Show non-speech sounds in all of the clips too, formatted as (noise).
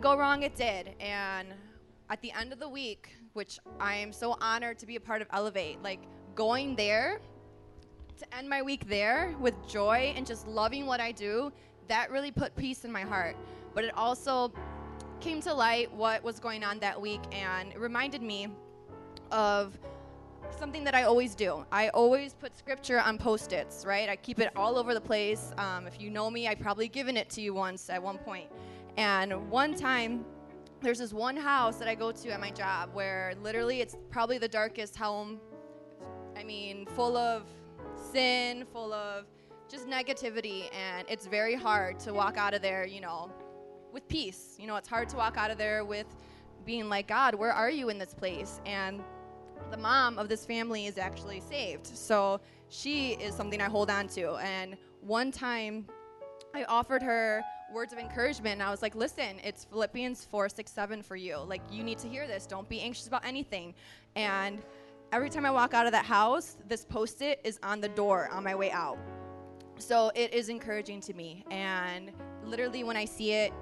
could go wrong, it did. And at the end of the week, which I am so honored to be a part of Elevate, like going there to end my week there with joy and just loving what I do, that really put peace in my heart. But it also came to light what was going on that week and it reminded me of something that I always do. I always put scripture on post its, right? I keep it all over the place. Um, if you know me, I've probably given it to you once at one point. And one time, there's this one house that I go to at my job where literally it's probably the darkest home. I mean, full of sin, full of just negativity, and it's very hard to walk out of there, you know, with peace. You know, it's hard to walk out of there with being like, God, where are you in this place? And the mom of this family is actually saved. So she is something I hold on to. And one time I offered her words of encouragement and I was like, listen, it's Philippians 4, 6, 7 for you. Like, you need to hear this. Don't be anxious about anything. And every time I walk out of that house, this post it is on the door on my way out. So it is encouraging to me. And literally, when I see it,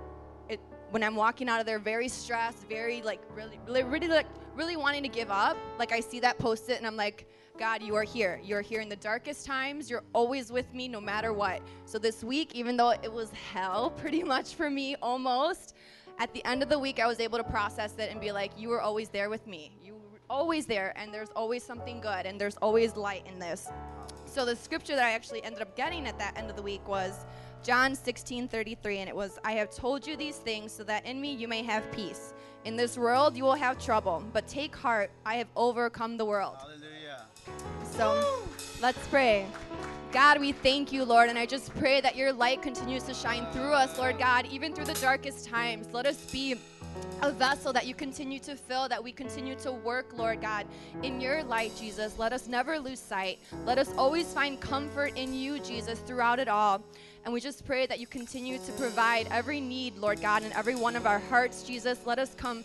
it when I'm walking out of there, very stressed, very like really, really, really, like, really wanting to give up, like I see that post it and I'm like, God, you are here. You're here in the darkest times. You're always with me no matter what. So this week, even though it was hell (laughs) pretty much for me almost, at the end of the week, I was able to process it and be like, You were always there with me. You were always there, and there's always something good, and there's always light in this. So the scripture that I actually ended up getting at that end of the week was John 16 33, and it was, I have told you these things so that in me you may have peace. In this world you will have trouble, but take heart, I have overcome the world. Hallelujah. So let's pray. God, we thank you, Lord, and I just pray that your light continues to shine through us, Lord God, even through the darkest times. Let us be a vessel that you continue to fill, that we continue to work, Lord God, in your light, Jesus. Let us never lose sight. Let us always find comfort in you, Jesus, throughout it all. And we just pray that you continue to provide every need, Lord God, in every one of our hearts, Jesus. Let us come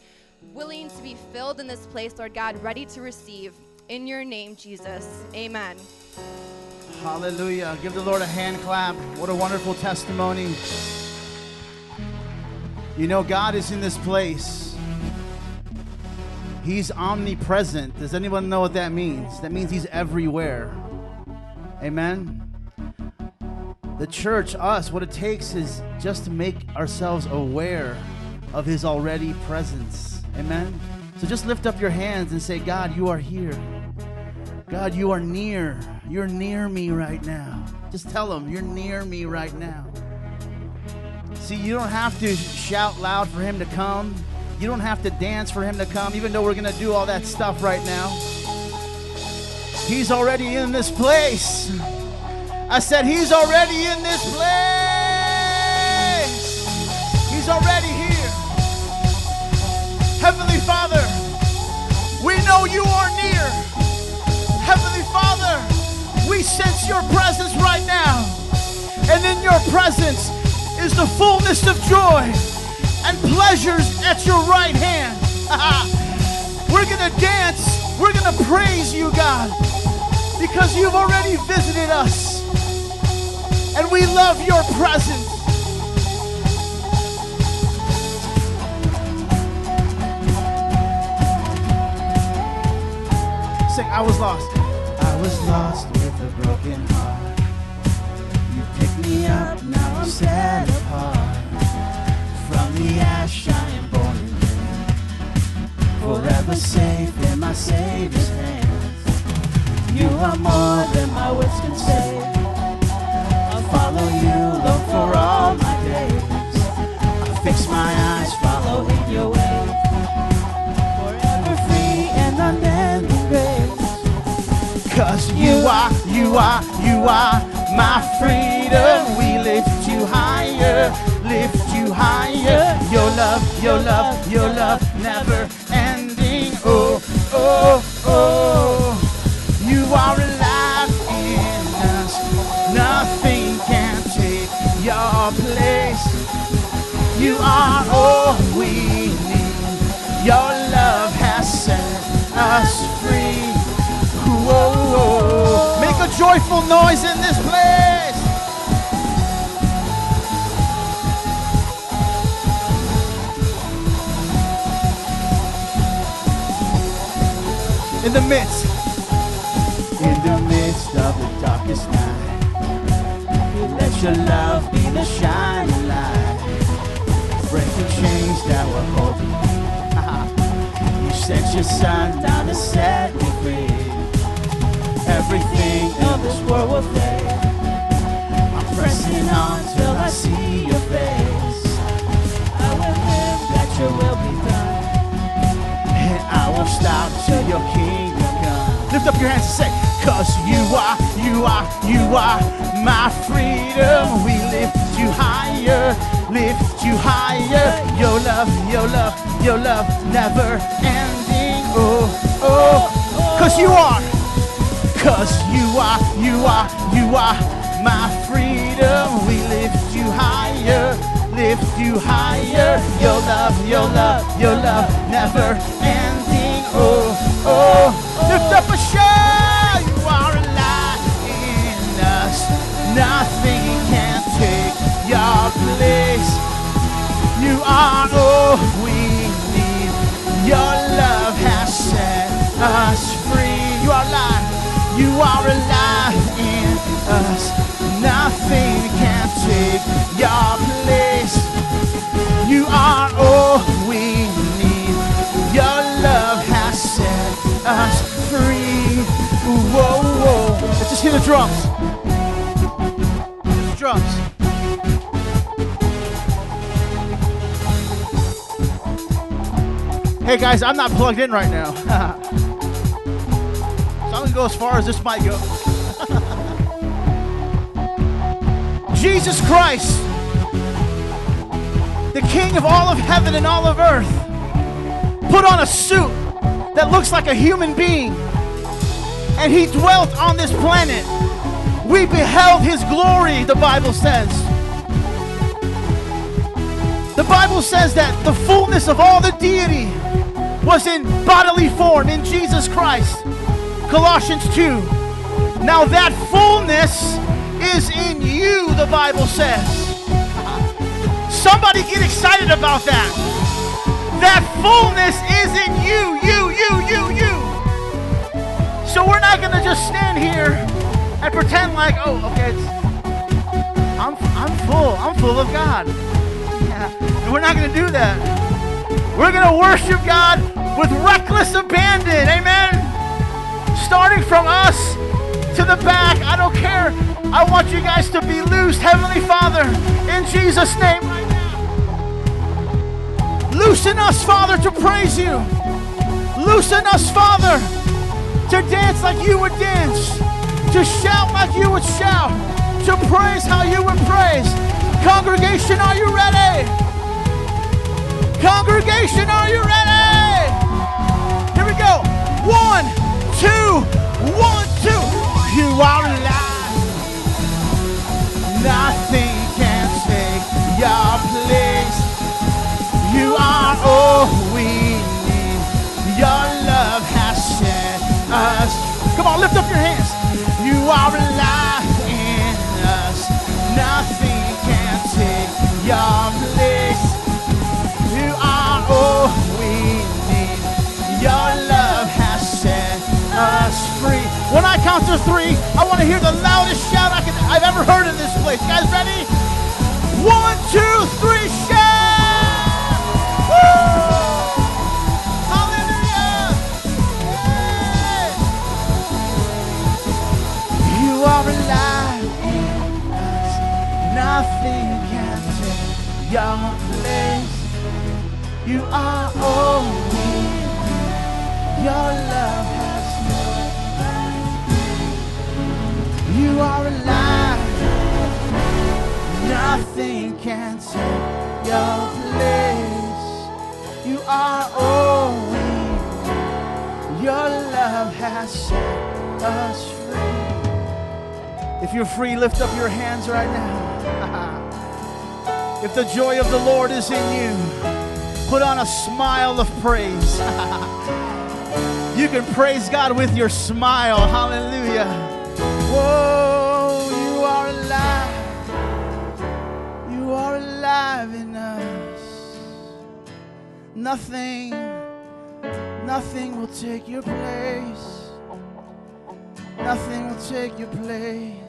willing to be filled in this place, Lord God, ready to receive. In your name, Jesus. Amen. Hallelujah. Give the Lord a hand clap. What a wonderful testimony. You know, God is in this place. He's omnipresent. Does anyone know what that means? That means He's everywhere. Amen. The church, us, what it takes is just to make ourselves aware of His already presence. Amen. So just lift up your hands and say, God, you are here. God, you are near. You're near me right now. Just tell him, you're near me right now. See, you don't have to shout loud for him to come. You don't have to dance for him to come, even though we're going to do all that stuff right now. He's already in this place. I said, He's already in this place. He's already here. Heavenly Father, we know you are near. Heavenly Father, we sense your presence right now. And in your presence is the fullness of joy and pleasures at your right hand. (laughs) We're going to dance. We're going to praise you, God, because you've already visited us. And we love your presence. I was lost. I was lost with a broken heart. You picked me up, now I'm set apart. From the ash I am born again. Forever safe in my Savior's hands. You are more than my words can say. I'll follow you, Lord, for all my days. I'll fix my eyes, follow in your way. Cause you are, you are, you are my freedom. We lift you higher, lift you higher. Your love, your love, your love never ending. Oh, oh, oh. You are alive in us. Nothing can take your place. You are all we need. Your love has set us joyful noise in this place. In the midst. In the midst of the darkest night. Let your love be the shining light. Break the chains that were holding. You (laughs) set your Son down to set me free. Everything of this world will fade. I'm pressing on till I see your face. I will live that your will be done. And I won't stop till your kingdom come. Lift up your hands and say, Cause you are, you are, you are my freedom. We lift you higher, lift you higher. Your love, your love, your love never ending. Oh, oh, cause you are. Cause you are, you are, you are my freedom. We lift you higher, lift you higher. Your love, your love, your love, never ending. Oh, oh, lift up a shout. You are alive in us. Nothing can take your place. You are all we need. Your love has set us free. You are alive. You are alive in us. Nothing can take your place. You are all we need. Your love has set us free. Whoa, whoa. Let's just hear the drums. Drums. Hey guys, I'm not plugged in right now. (laughs) go as far as this might go. (laughs) Jesus Christ, the King of all of heaven and all of earth, put on a suit that looks like a human being, and he dwelt on this planet. We beheld his glory, the Bible says. The Bible says that the fullness of all the deity was in bodily form in Jesus Christ. Colossians 2. Now that fullness is in you, the Bible says. Somebody get excited about that. That fullness is in you, you, you, you, you. So we're not going to just stand here and pretend like, oh, okay, it's, I'm, I'm full. I'm full of God. Yeah. And we're not going to do that. We're going to worship God with reckless abandon. Amen. Starting from us to the back. I don't care. I want you guys to be loosed. Heavenly Father, in Jesus' name right now. Loosen us, Father, to praise you. Loosen us, Father, to dance like you would dance, to shout like you would shout, to praise how you would praise. Congregation, are you ready? Congregation, are you ready? Here we go. One, two, one, two. You are alive. Nothing can take your place. You are all we need. Your love has set us. Come on, lift up your hands. You are alive in us. Nothing can take your place. You are all we need. Your count to three, I want to hear the loudest shout I can, I've ever heard in this place. Guys ready? One, two, three, shout! Woo! Hallelujah! Yeah! You are alive in us. Nothing can take your place. You are need. Your love You are alive. Nothing can take your place. You are all we. Your love has set us free. If you're free, lift up your hands right now. (laughs) if the joy of the Lord is in you, put on a smile of praise. (laughs) you can praise God with your smile. Hallelujah. Whoa, you are alive. You are alive in us. Nothing, Nothing will take your place. Nothing will take your place.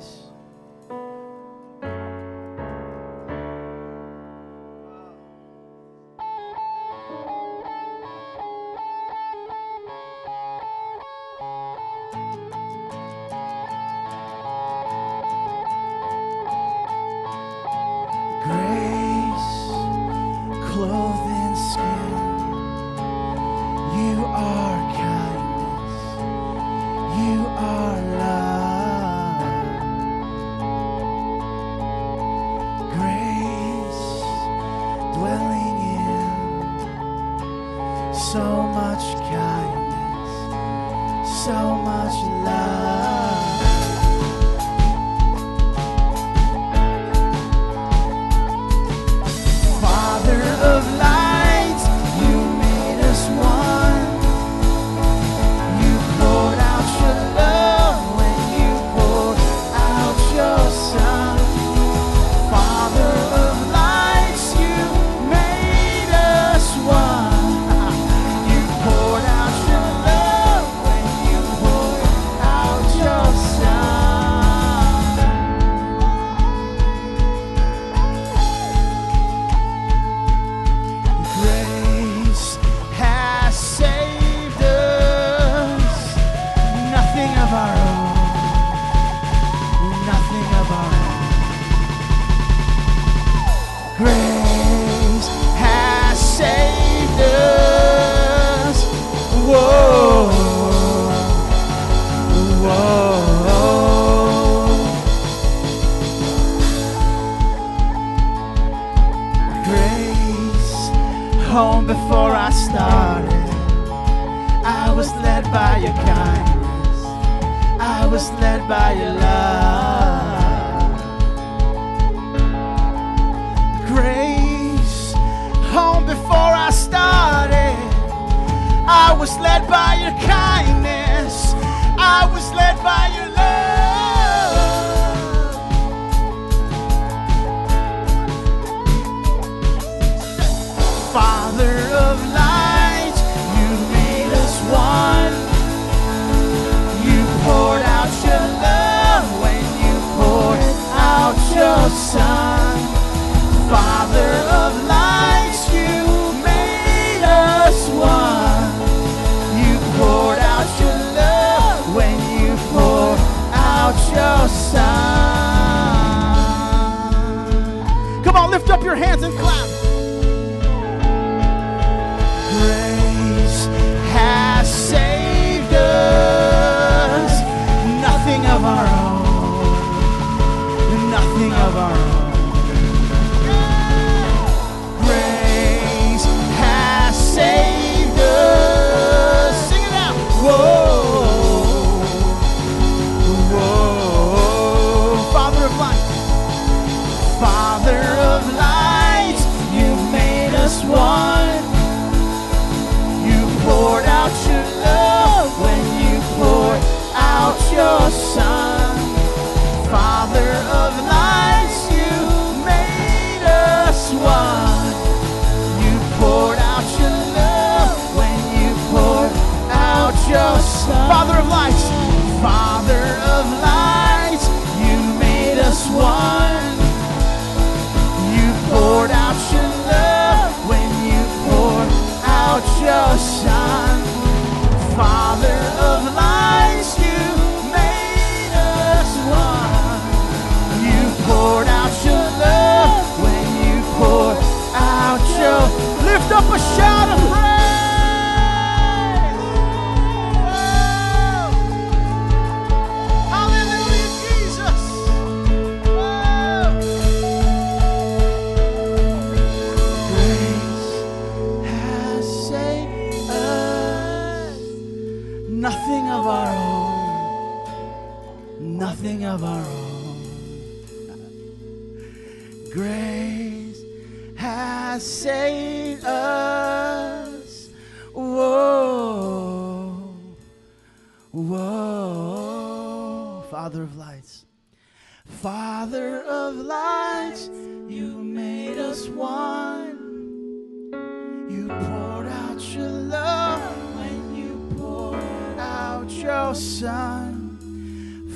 Your Son.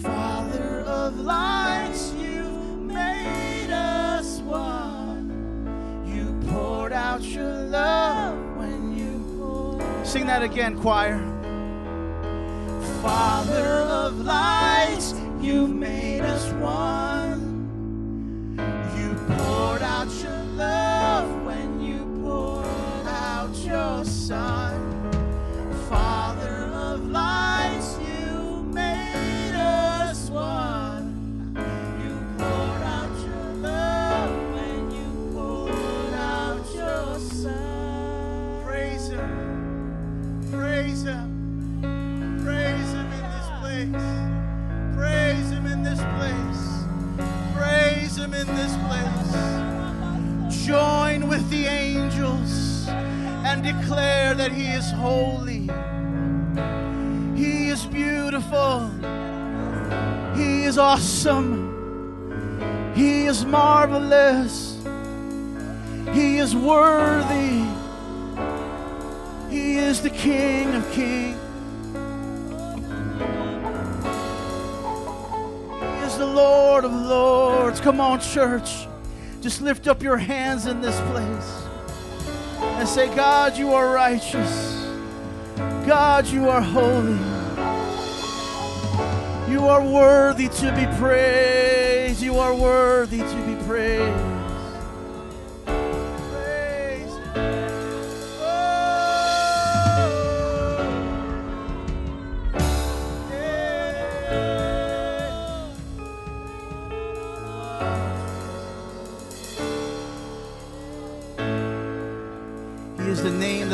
Father of lights, you made us one. You poured out your love when you Sing that again, choir. Father of lights, you made us one. You poured out your love when you poured out your Son. Father in this place. Join with the angels and declare that He is holy. He is beautiful. He is awesome. He is marvelous. He is worthy. He is the King of kings. Lord of lords. Come on, church. Just lift up your hands in this place and say, God, you are righteous. God, you are holy. You are worthy to be praised. You are worthy to be praised.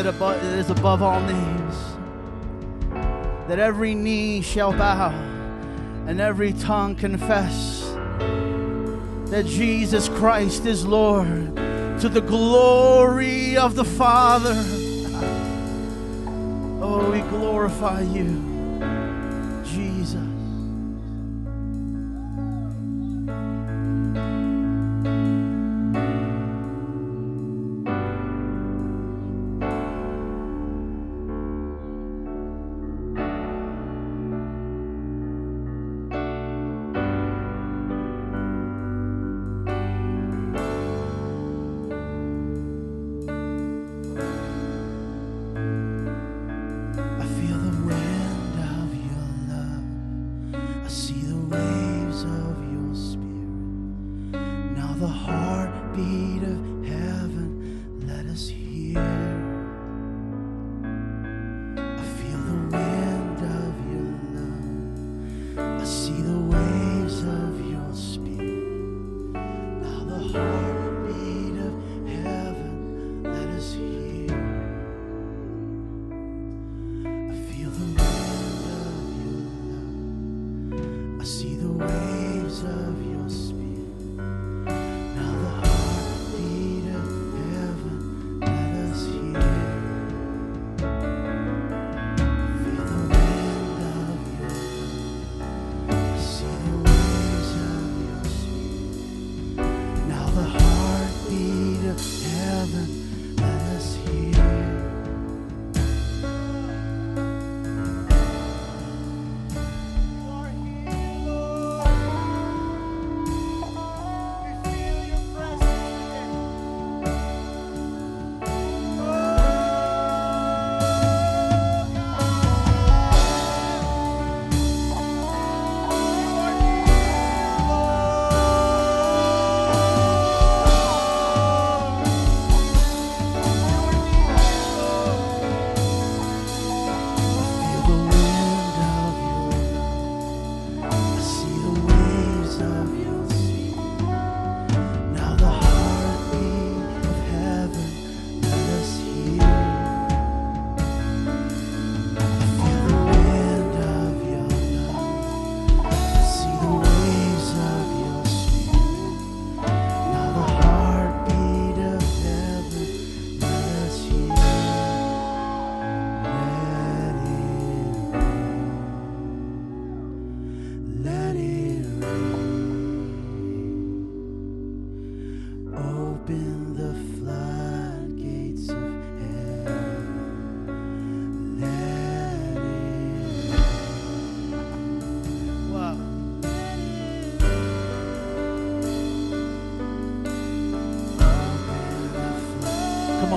That, above, is above all names. That every knee shall bow and every tongue confess that Jesus Christ is Lord to the glory of the Father. Oh, we glorify you,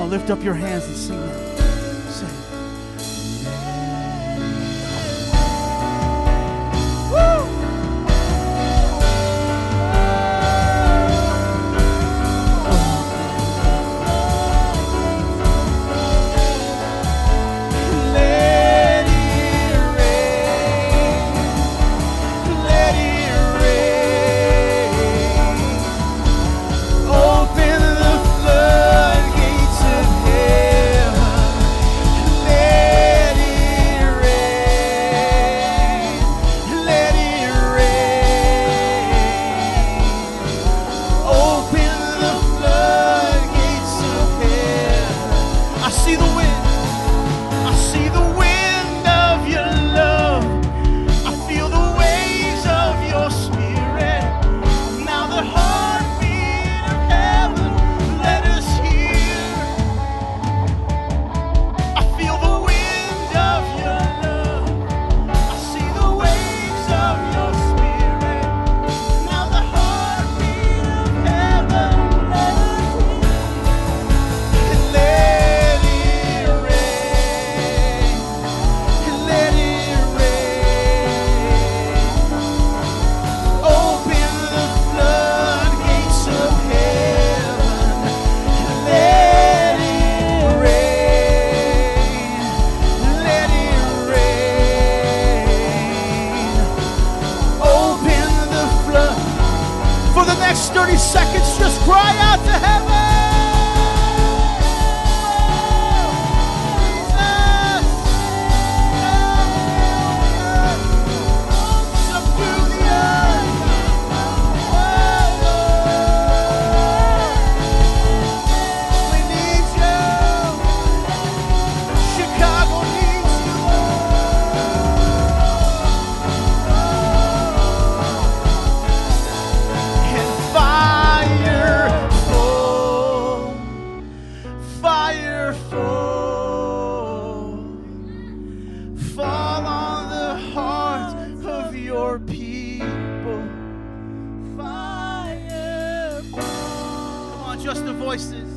lift up your hands and sing. Voices.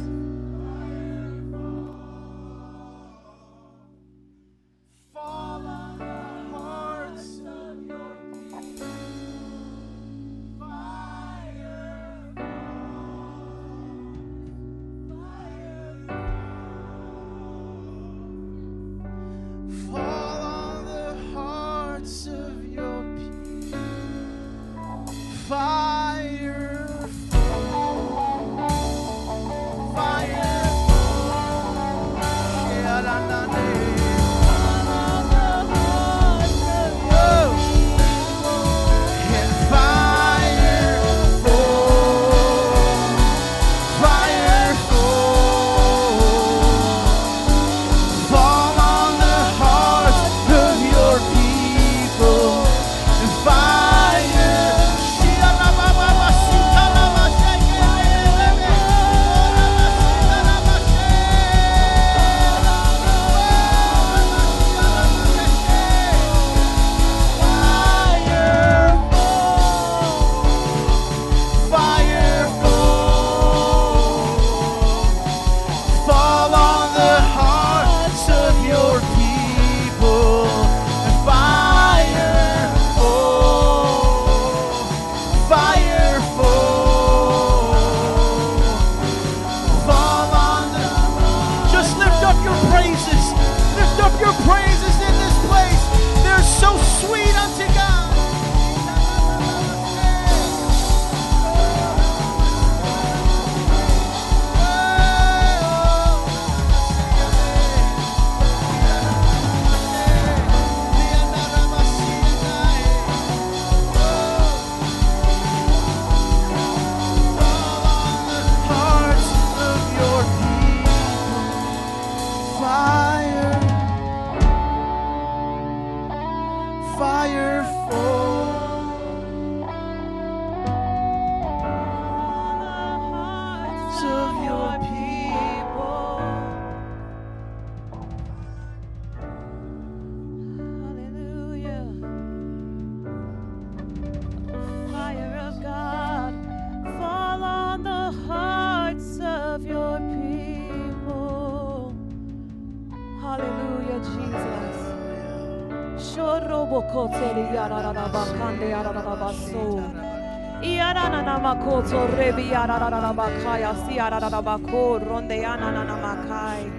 Si yararabako ronde yananamakai.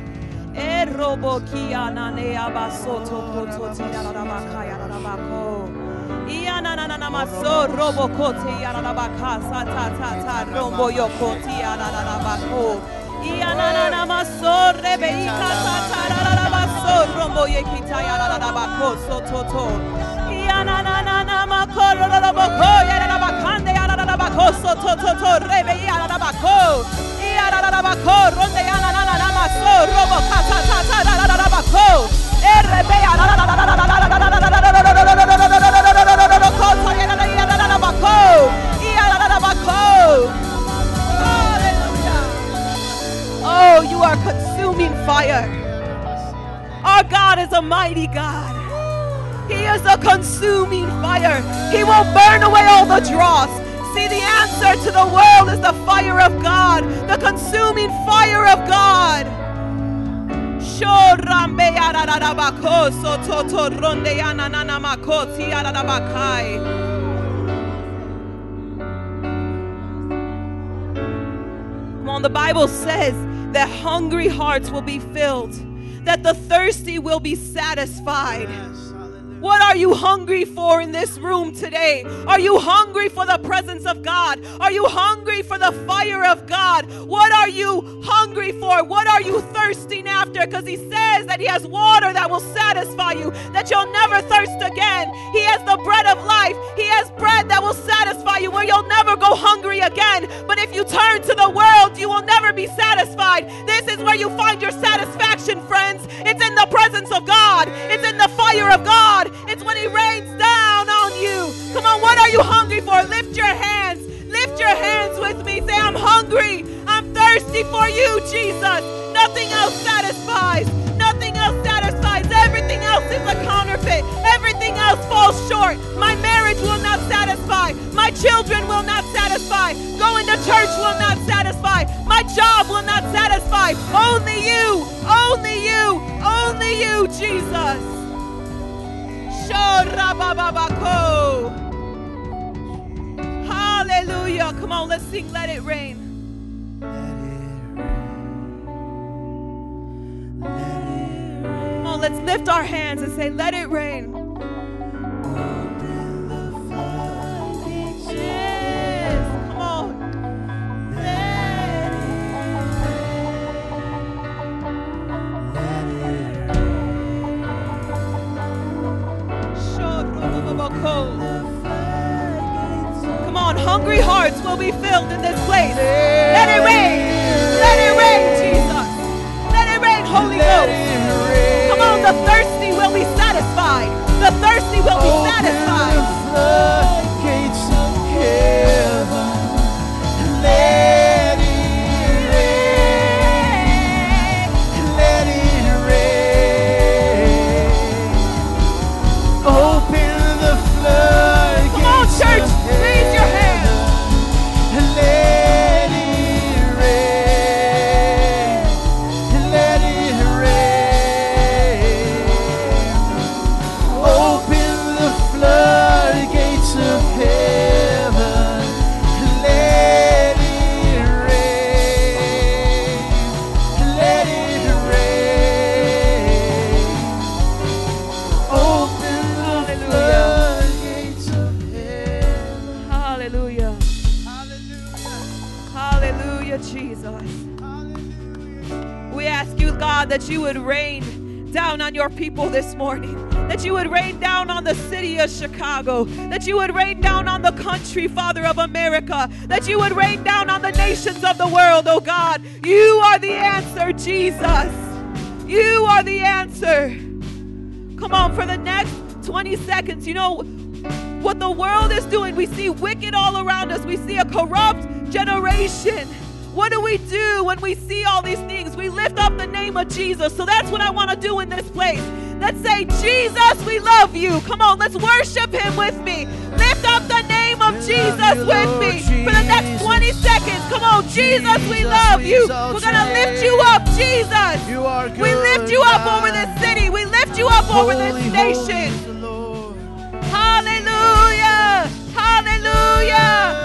Erobokiyanane abasoto kototi yararabakaya yararabako. Iyananamaso robokote yararabaka sa ta ta ta rombo yokoti yararabako. Iyananamaso rebe ikata tarararabaso rombo yekita yararabako sototo. Yararabakande yararabako sotototo rebe yararabako. Oh, you are consuming fire. Our God is a mighty God. He is a consuming fire. He will burn away all the dross. See, the answer to the world is the fire of God, the consuming fire of God. Come on, the Bible says that hungry hearts will be filled, that the thirsty will be satisfied. What are you hungry for in this room today? Are you hungry for the presence of God? Are you hungry for the fire of God? What are you hungry for? What are you thirsting after? Because He says that He has water that will satisfy you, that you'll never thirst again. He has the bread of life, He has bread that will satisfy you where you'll never go hungry again. But if you turn to the world, you will never be satisfied. This is where you find your satisfaction, friends. It's in the presence of God, it's in the fire of God. It's when He rains down on you. Come on, what are you hungry for? Lift your hands. Lift your hands with me. Say, I'm hungry. I'm thirsty for you, Jesus. Nothing else satisfies. Nothing else satisfies. Everything else is a counterfeit. Everything else falls short. My marriage will not satisfy. My children will not satisfy. Going to church will not satisfy. My job will not satisfy. Only you. Only you. Only you, Jesus. Hallelujah. Come on, let's sing Let It Rain. Come on, let's lift our hands and say, Let it rain. Come on, hungry hearts will be filled in this place. Let it rain. Let it rain, Jesus. Let it rain, Holy Ghost. Come on, the thirsty will be satisfied. The thirsty will be satisfied. Down on your people this morning. That you would rain down on the city of Chicago. That you would rain down on the country, Father of America. That you would rain down on the nations of the world, oh God. You are the answer, Jesus. You are the answer. Come on, for the next 20 seconds, you know what the world is doing. We see wicked all around us, we see a corrupt generation. What do we do when we see all these things? We lift up the name of Jesus. So that's what I want to do in this place. Let's say, Jesus, we love you. Come on, let's worship him with me. Lift up the name of Jesus with me for the next 20 seconds. Come on, Jesus, we love you. We're going to lift you up, Jesus. You are We lift you up over this city. We lift you up over this nation. is the Lord. Hallelujah! Hallelujah! Hallelujah!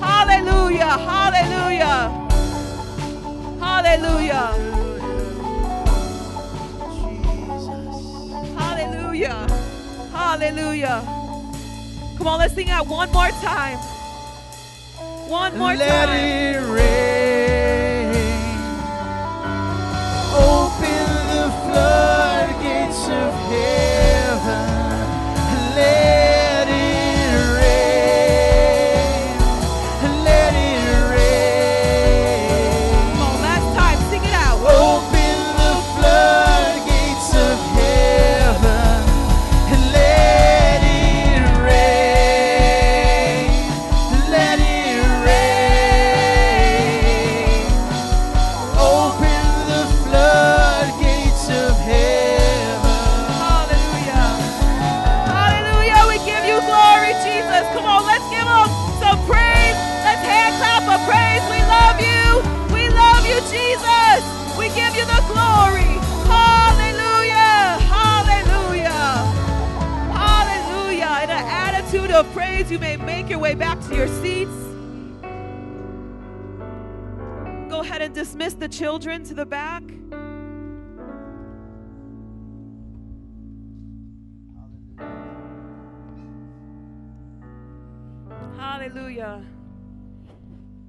Hallelujah! Hallelujah! Hallelujah! Hallelujah. Hallelujah. Come on, let's sing that one more time. One more Let time. it rain. Open the floodgates of heaven. Let your seats. Go ahead and dismiss the children to the back. Hallelujah.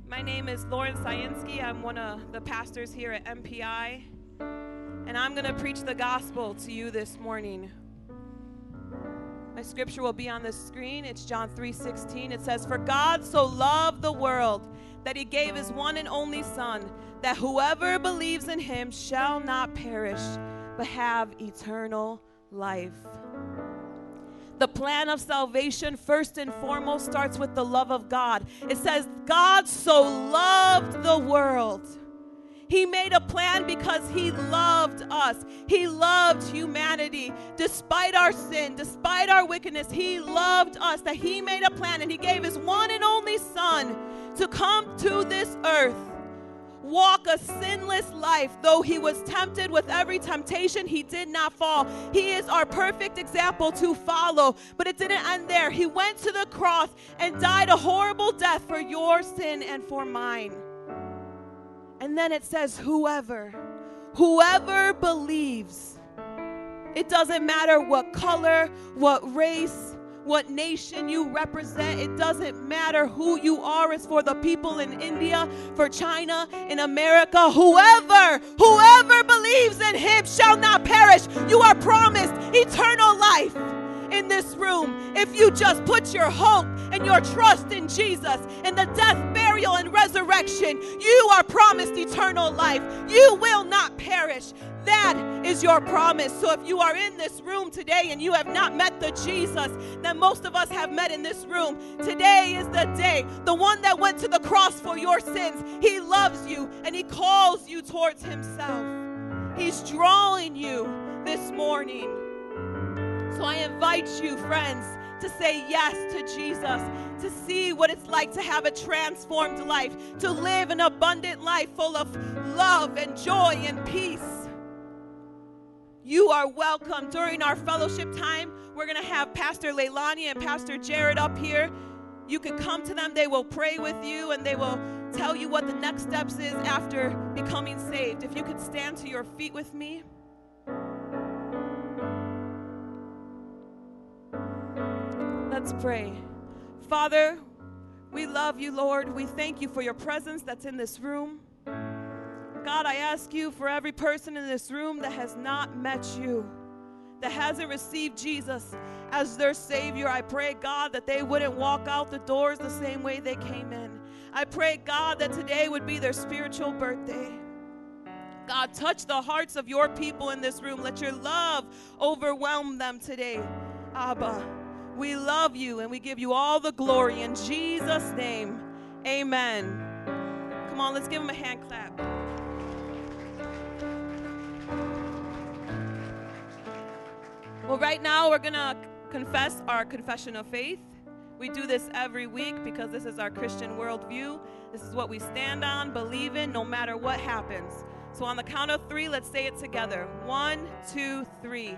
My name is Lauren Sayinsky. I'm one of the pastors here at MPI. And I'm going to preach the gospel to you this morning. My scripture will be on the screen. It's John 3:16. It says, "For God so loved the world that he gave his one and only son, that whoever believes in him shall not perish, but have eternal life." The plan of salvation, first and foremost, starts with the love of God. It says, God so loved the world. He made a plan because He loved us. He loved humanity. Despite our sin, despite our wickedness, He loved us. That He made a plan and He gave His one and only Son to come to this earth walk a sinless life. Though he was tempted with every temptation, he did not fall. He is our perfect example to follow. But it didn't end there. He went to the cross and died a horrible death for your sin and for mine. And then it says, whoever, whoever believes. It doesn't matter what color, what race, what nation you represent. It doesn't matter who you are. It's for the people in India, for China, in America. Whoever, whoever believes in him shall not perish. You are promised eternal life in this room if you just put your hope and your trust in Jesus and the death, burial, and resurrection. You are promised eternal life. You will not perish. That is your promise. So if you are in this room today and you have not met the Jesus that most of us have met in this room, today is the day. The one that went to the cross for your sins. He loves you and he calls you towards himself. He's drawing you this morning. So I invite you, friends, to say yes to Jesus, to see what it's like to have a transformed life, to live an abundant life full of love and joy and peace. You are welcome during our fellowship time. We're going to have Pastor Leilani and Pastor Jared up here. You can come to them, they will pray with you, and they will tell you what the next steps is after becoming saved. If you could stand to your feet with me. Let's pray. Father, we love you, Lord. We thank you for your presence that's in this room. God, I ask you for every person in this room that has not met you, that hasn't received Jesus as their Savior. I pray, God, that they wouldn't walk out the doors the same way they came in. I pray, God, that today would be their spiritual birthday. God, touch the hearts of your people in this room. Let your love overwhelm them today. Abba, we love you and we give you all the glory in Jesus' name. Amen. Come on, let's give him a hand clap. Well, right now, we're going to confess our confession of faith. We do this every week because this is our Christian worldview. This is what we stand on, believe in, no matter what happens. So, on the count of three, let's say it together. One, two, three.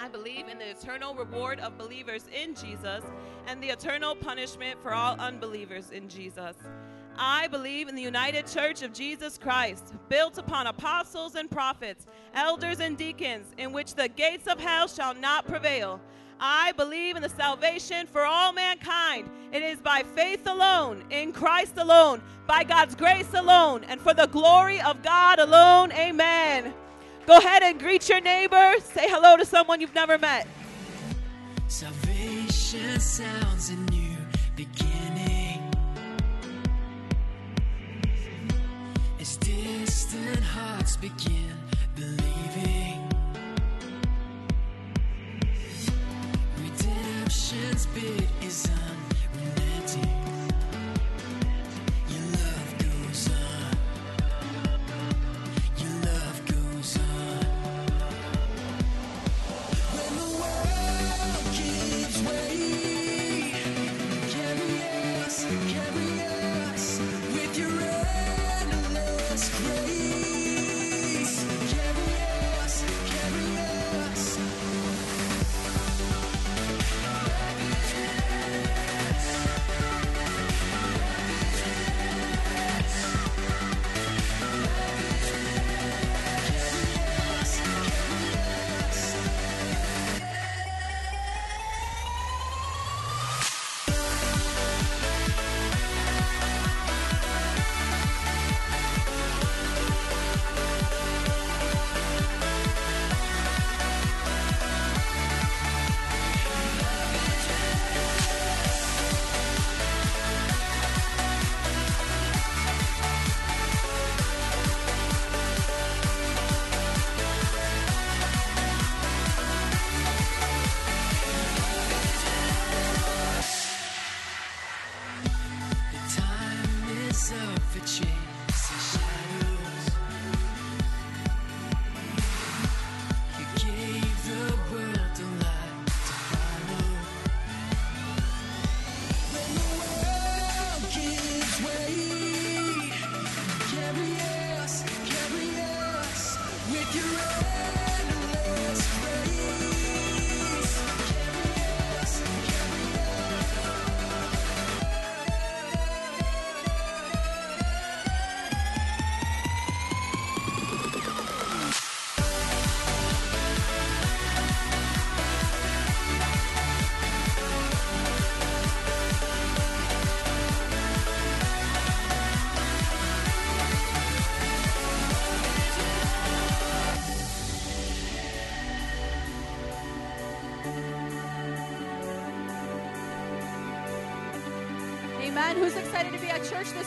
I believe in the eternal reward of believers in Jesus and the eternal punishment for all unbelievers in Jesus. I believe in the United Church of Jesus Christ, built upon apostles and prophets, elders and deacons, in which the gates of hell shall not prevail. I believe in the salvation for all mankind. It is by faith alone, in Christ alone, by God's grace alone, and for the glory of God alone. Amen. Go ahead and greet your neighbor. Say hello to someone you've never met. Salvation sounds a new beginning. As distant hearts begin believing, redemption's bid is.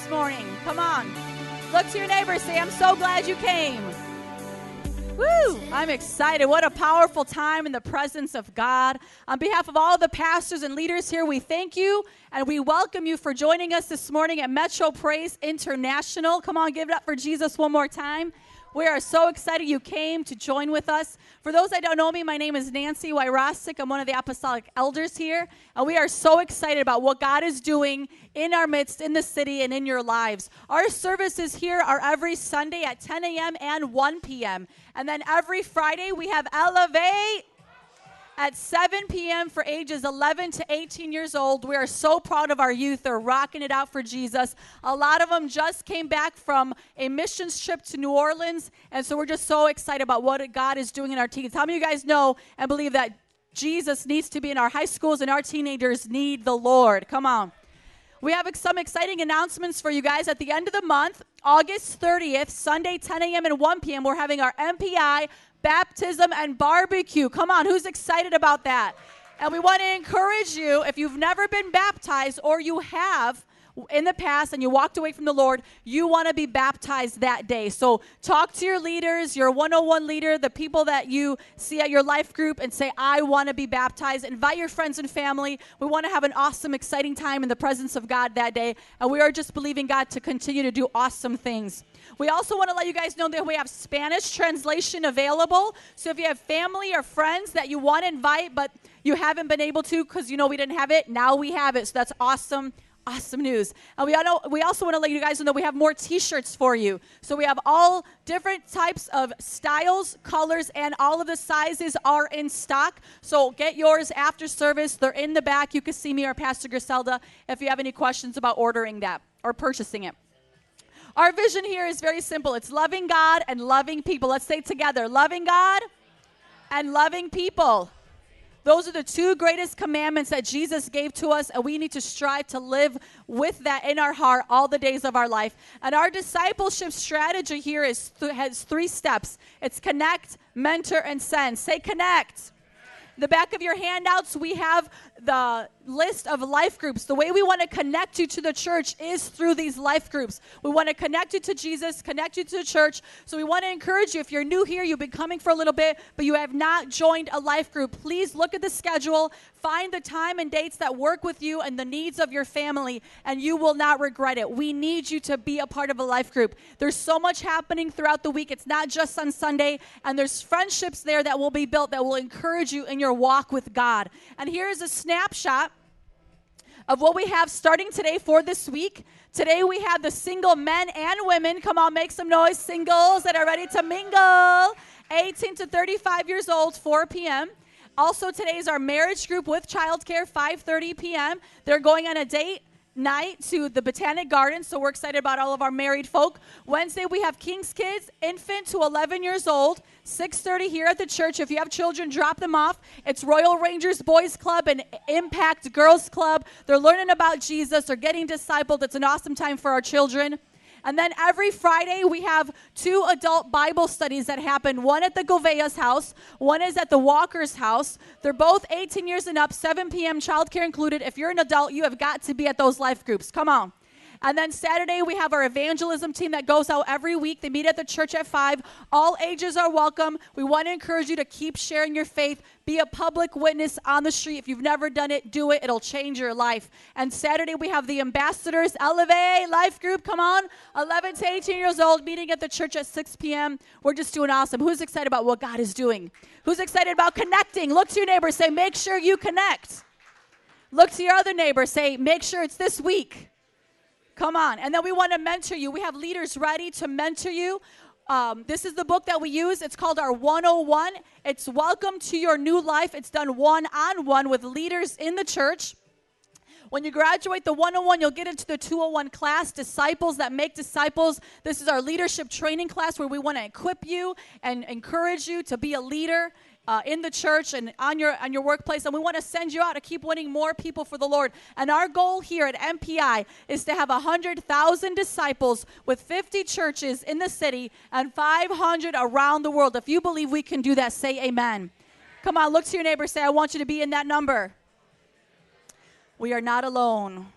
Morning? Come on. Look to your neighbor. Say, I'm so glad you came. Woo! I'm excited. What a powerful time in the presence of God. On behalf of all the pastors and leaders here, we thank you and we welcome you for joining us this morning at Metro Praise International. Come on, give it up for Jesus one more time. We are so excited you came to join with us. For those that don't know me, my name is Nancy Wyrosik. I'm one of the apostolic elders here. And we are so excited about what God is doing in our midst, in the city, and in your lives. Our services here are every Sunday at 10 a.m. and 1 p.m. And then every Friday, we have Elevate at 7 p.m. for ages 11 to 18 years old. We are so proud of our youth. They're rocking it out for Jesus. A lot of them just came back from a missions trip to New Orleans, and so we're just so excited about what God is doing in our teens. How many of you guys know and believe that Jesus needs to be in our high schools and our teenagers need the Lord? Come on. We have some exciting announcements for you guys at the end of the month, August 30th, Sunday, 10 a.m. and 1 p.m. We're having our MPI baptism and barbecue. Come on, who's excited about that? And we want to encourage you if you've never been baptized or you have in the past and you walked away from the Lord, you want to be baptized that day. So talk to your leaders, your 101 leader, the people that you see at your life group, and say, I want to be baptized. Invite your friends and family. We want to have an awesome, exciting time in the presence of God that day. And we are just believing God to continue to do awesome things. We also want to let you guys know that we have Spanish translation available. So if you have family or friends that you want to invite, but you haven't been able to because you know we didn't have it, now we have it. So that's awesome. Awesome news. And we, know, we also want to let you guys know we have more t shirts for you. So we have all different types of styles, colors, and all of the sizes are in stock. So get yours after service. They're in the back. You can see me or Pastor Griselda if you have any questions about ordering that or purchasing it. Our vision here is very simple it's loving God and loving people. Let's say together loving God and loving people. Those are the two greatest commandments that Jesus gave to us, and we need to strive to live with that in our heart all the days of our life. And our discipleship strategy here is th- has three steps. It's connect, mentor, and send. Say connect. The back of your handouts, we have the list of life groups. The way we want to connect you to the church is through these life groups. We want to connect you to Jesus, connect you to the church. So we want to encourage you if you're new here, you've been coming for a little bit, but you have not joined a life group, please look at the schedule, find the time and dates that work with you and the needs of your family, and you will not regret it. We need you to be a part of a life group. There's so much happening throughout the week. It's not just on Sunday, and there's friendships there that will be built that will encourage you in your walk with God. And here's a snapshot of what we have starting today for this week. Today we have the single men and women. Come on, make some noise. Singles that are ready to mingle. 18 to 35 years old, 4 p.m. Also, today is our marriage group with childcare, 5:30 p.m. They're going on a date night to the Botanic Gardens, so we're excited about all of our married folk. Wednesday we have King's Kids, infant to 11 years old, 6:30 here at the church. If you have children, drop them off. It's Royal Rangers Boys Club and Impact Girls Club. They're learning about Jesus. They're getting discipled. It's an awesome time for our children. And then every Friday, we have two adult Bible studies that happen. One at the Govea's house, one is at the Walker's house. They're both 18 years and up, 7 p.m., childcare included. If you're an adult, you have got to be at those life groups. Come on. And then Saturday, we have our evangelism team that goes out every week. They meet at the church at 5. All ages are welcome. We want to encourage you to keep sharing your faith. Be a public witness on the street. If you've never done it, do it. It'll change your life. And Saturday, we have the ambassadors, Elevate Life Group. Come on. 11 to 18 years old, meeting at the church at 6 p.m. We're just doing awesome. Who's excited about what God is doing? Who's excited about connecting? Look to your neighbor. Say, make sure you connect. Look to your other neighbor. Say, make sure it's this week. Come on. And then we want to mentor you. We have leaders ready to mentor you. Um, this is the book that we use. It's called our 101. It's Welcome to Your New Life. It's done one on one with leaders in the church. When you graduate the 101, you'll get into the 201 class, Disciples That Make Disciples. This is our leadership training class where we want to equip you and encourage you to be a leader uh, in the church and on your on your workplace, and we want to send you out to keep winning more people for the Lord. And our goal here at MPI is to have hundred thousand disciples with 50 churches in the city and 500 around the world. If you believe we can do that, say Amen. Come on, look to your neighbor. Say, I want you to be in that number. We are not alone.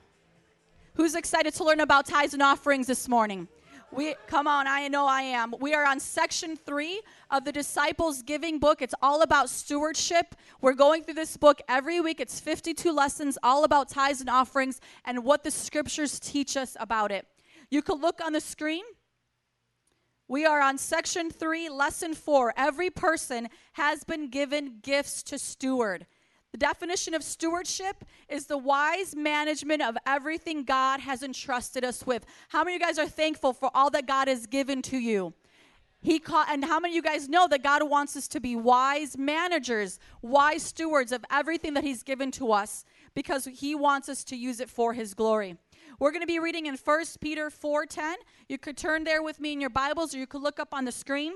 Who's excited to learn about tithes and offerings this morning? We come on, I know I am. We are on section three of the disciples giving book. It's all about stewardship. We're going through this book every week. It's 52 lessons, all about tithes and offerings and what the scriptures teach us about it. You can look on the screen. We are on section three, lesson four. Every person has been given gifts to steward. The definition of stewardship is the wise management of everything God has entrusted us with. How many of you guys are thankful for all that God has given to you? He caught, and how many of you guys know that God wants us to be wise managers, wise stewards of everything that He's given to us because He wants us to use it for His glory. We're going to be reading in 1 Peter 4:10. You could turn there with me in your Bibles or you could look up on the screen.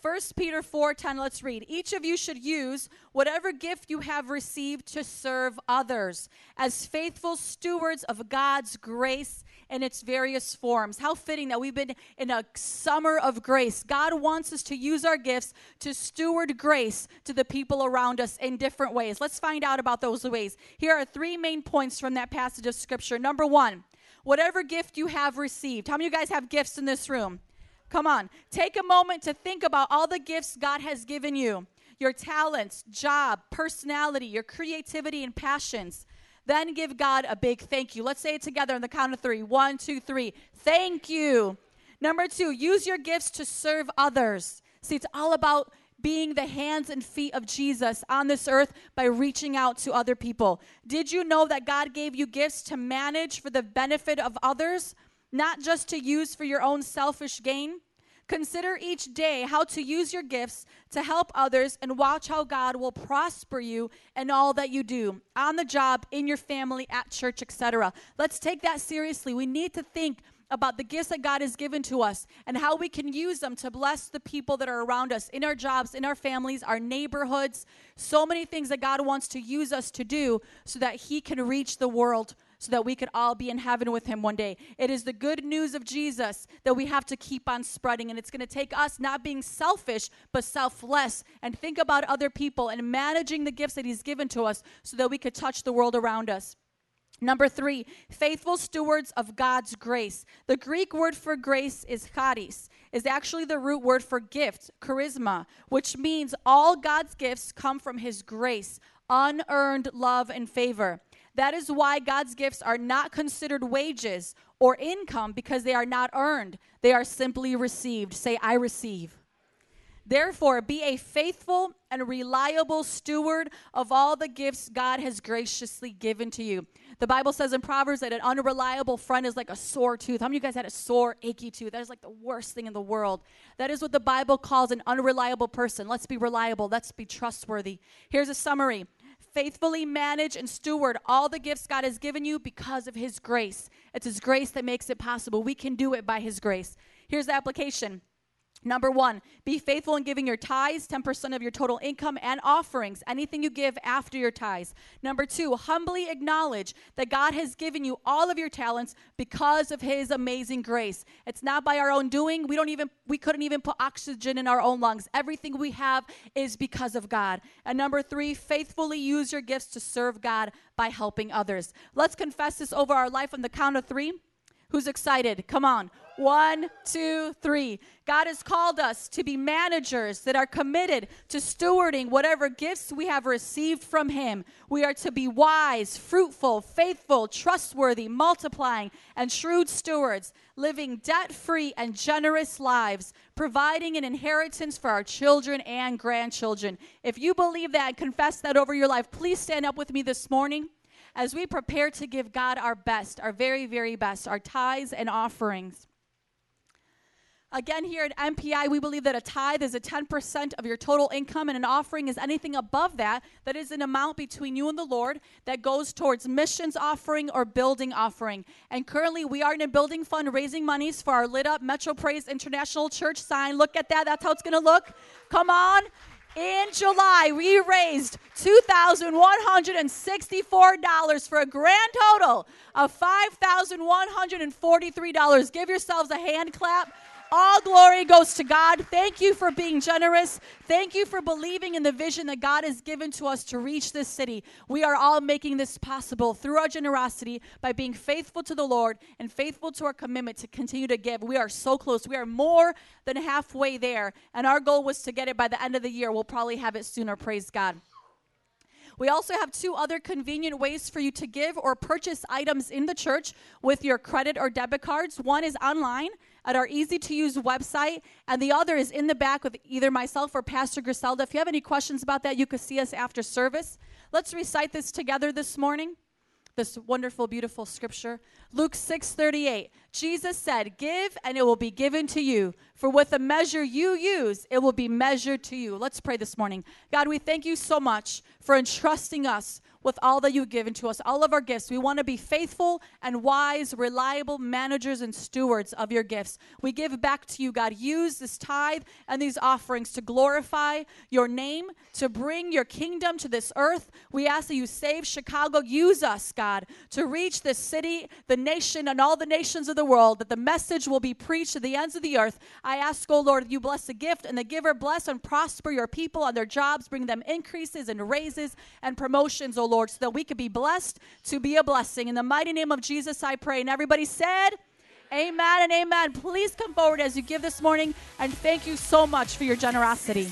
1 Peter 4:10 let's read. Each of you should use whatever gift you have received to serve others as faithful stewards of God's grace in its various forms. How fitting that we've been in a summer of grace. God wants us to use our gifts to steward grace to the people around us in different ways. Let's find out about those ways. Here are three main points from that passage of scripture. Number 1, whatever gift you have received. How many of you guys have gifts in this room? Come on. Take a moment to think about all the gifts God has given you your talents, job, personality, your creativity, and passions. Then give God a big thank you. Let's say it together on the count of three. One, two, three. Thank you. Number two, use your gifts to serve others. See, it's all about being the hands and feet of Jesus on this earth by reaching out to other people. Did you know that God gave you gifts to manage for the benefit of others, not just to use for your own selfish gain? Consider each day how to use your gifts to help others and watch how God will prosper you in all that you do on the job, in your family, at church, etc. Let's take that seriously. We need to think about the gifts that God has given to us and how we can use them to bless the people that are around us in our jobs, in our families, our neighborhoods. So many things that God wants to use us to do so that He can reach the world so that we could all be in heaven with him one day. It is the good news of Jesus that we have to keep on spreading. And it's going to take us not being selfish, but selfless and think about other people and managing the gifts that he's given to us so that we could touch the world around us. Number three, faithful stewards of God's grace. The Greek word for grace is charis, is actually the root word for gift, charisma, which means all God's gifts come from his grace, unearned love and favor. That is why God's gifts are not considered wages or income because they are not earned. They are simply received. Say, I receive. Therefore, be a faithful and reliable steward of all the gifts God has graciously given to you. The Bible says in Proverbs that an unreliable friend is like a sore tooth. How many of you guys had a sore, achy tooth? That is like the worst thing in the world. That is what the Bible calls an unreliable person. Let's be reliable, let's be trustworthy. Here's a summary faithfully manage and steward all the gifts God has given you because of His grace. It's His grace that makes it possible. We can do it by His grace. Here's the application. Number one, be faithful in giving your tithes, 10% of your total income, and offerings, anything you give after your tithes. Number two, humbly acknowledge that God has given you all of your talents because of His amazing grace. It's not by our own doing. We don't even, we couldn't even put oxygen in our own lungs. Everything we have is because of God. And number three, faithfully use your gifts to serve God by helping others. Let's confess this over our life on the count of three. Who's excited? Come on. One, two, three. God has called us to be managers that are committed to stewarding whatever gifts we have received from Him. We are to be wise, fruitful, faithful, trustworthy, multiplying, and shrewd stewards, living debt free and generous lives, providing an inheritance for our children and grandchildren. If you believe that and confess that over your life, please stand up with me this morning as we prepare to give God our best, our very, very best, our tithes and offerings. Again, here at MPI, we believe that a tithe is a 10% of your total income, and an offering is anything above that that is an amount between you and the Lord that goes towards missions offering or building offering. And currently, we are in a building fund raising monies for our lit up Metro Praise International Church sign. Look at that. That's how it's going to look. Come on. In July, we raised $2,164 for a grand total of $5,143. Give yourselves a hand clap. All glory goes to God. Thank you for being generous. Thank you for believing in the vision that God has given to us to reach this city. We are all making this possible through our generosity by being faithful to the Lord and faithful to our commitment to continue to give. We are so close. We are more than halfway there. And our goal was to get it by the end of the year. We'll probably have it sooner. Praise God. We also have two other convenient ways for you to give or purchase items in the church with your credit or debit cards. One is online at our easy to use website, and the other is in the back with either myself or Pastor Griselda. If you have any questions about that, you could see us after service. Let's recite this together this morning. This wonderful, beautiful scripture. Luke 6 38. Jesus said, Give and it will be given to you. For with the measure you use, it will be measured to you. Let's pray this morning. God, we thank you so much for entrusting us with all that you've given to us, all of our gifts. We want to be faithful and wise, reliable managers and stewards of your gifts. We give back to you, God. Use this tithe and these offerings to glorify your name, to bring your kingdom to this earth. We ask that you save Chicago. Use us, God, to reach this city, the nation, and all the nations of the world, that the message will be preached to the ends of the earth. I ask, oh Lord, that you bless the gift and the giver, bless and prosper your people on their jobs, bring them increases and raises and promotions, oh Lord, so that we could be blessed to be a blessing. In the mighty name of Jesus, I pray. And everybody said, Amen and amen. Please come forward as you give this morning, and thank you so much for your generosity.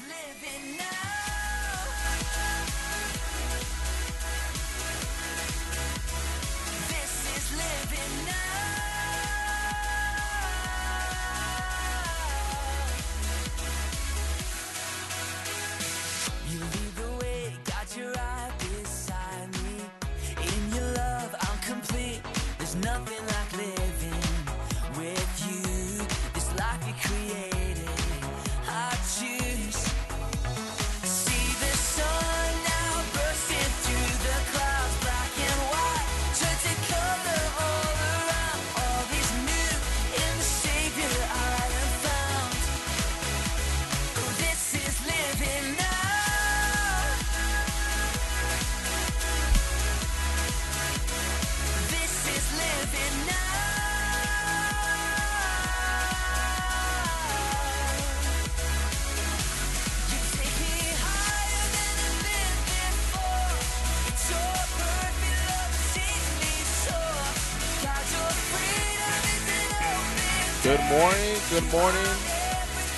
Morning, good morning.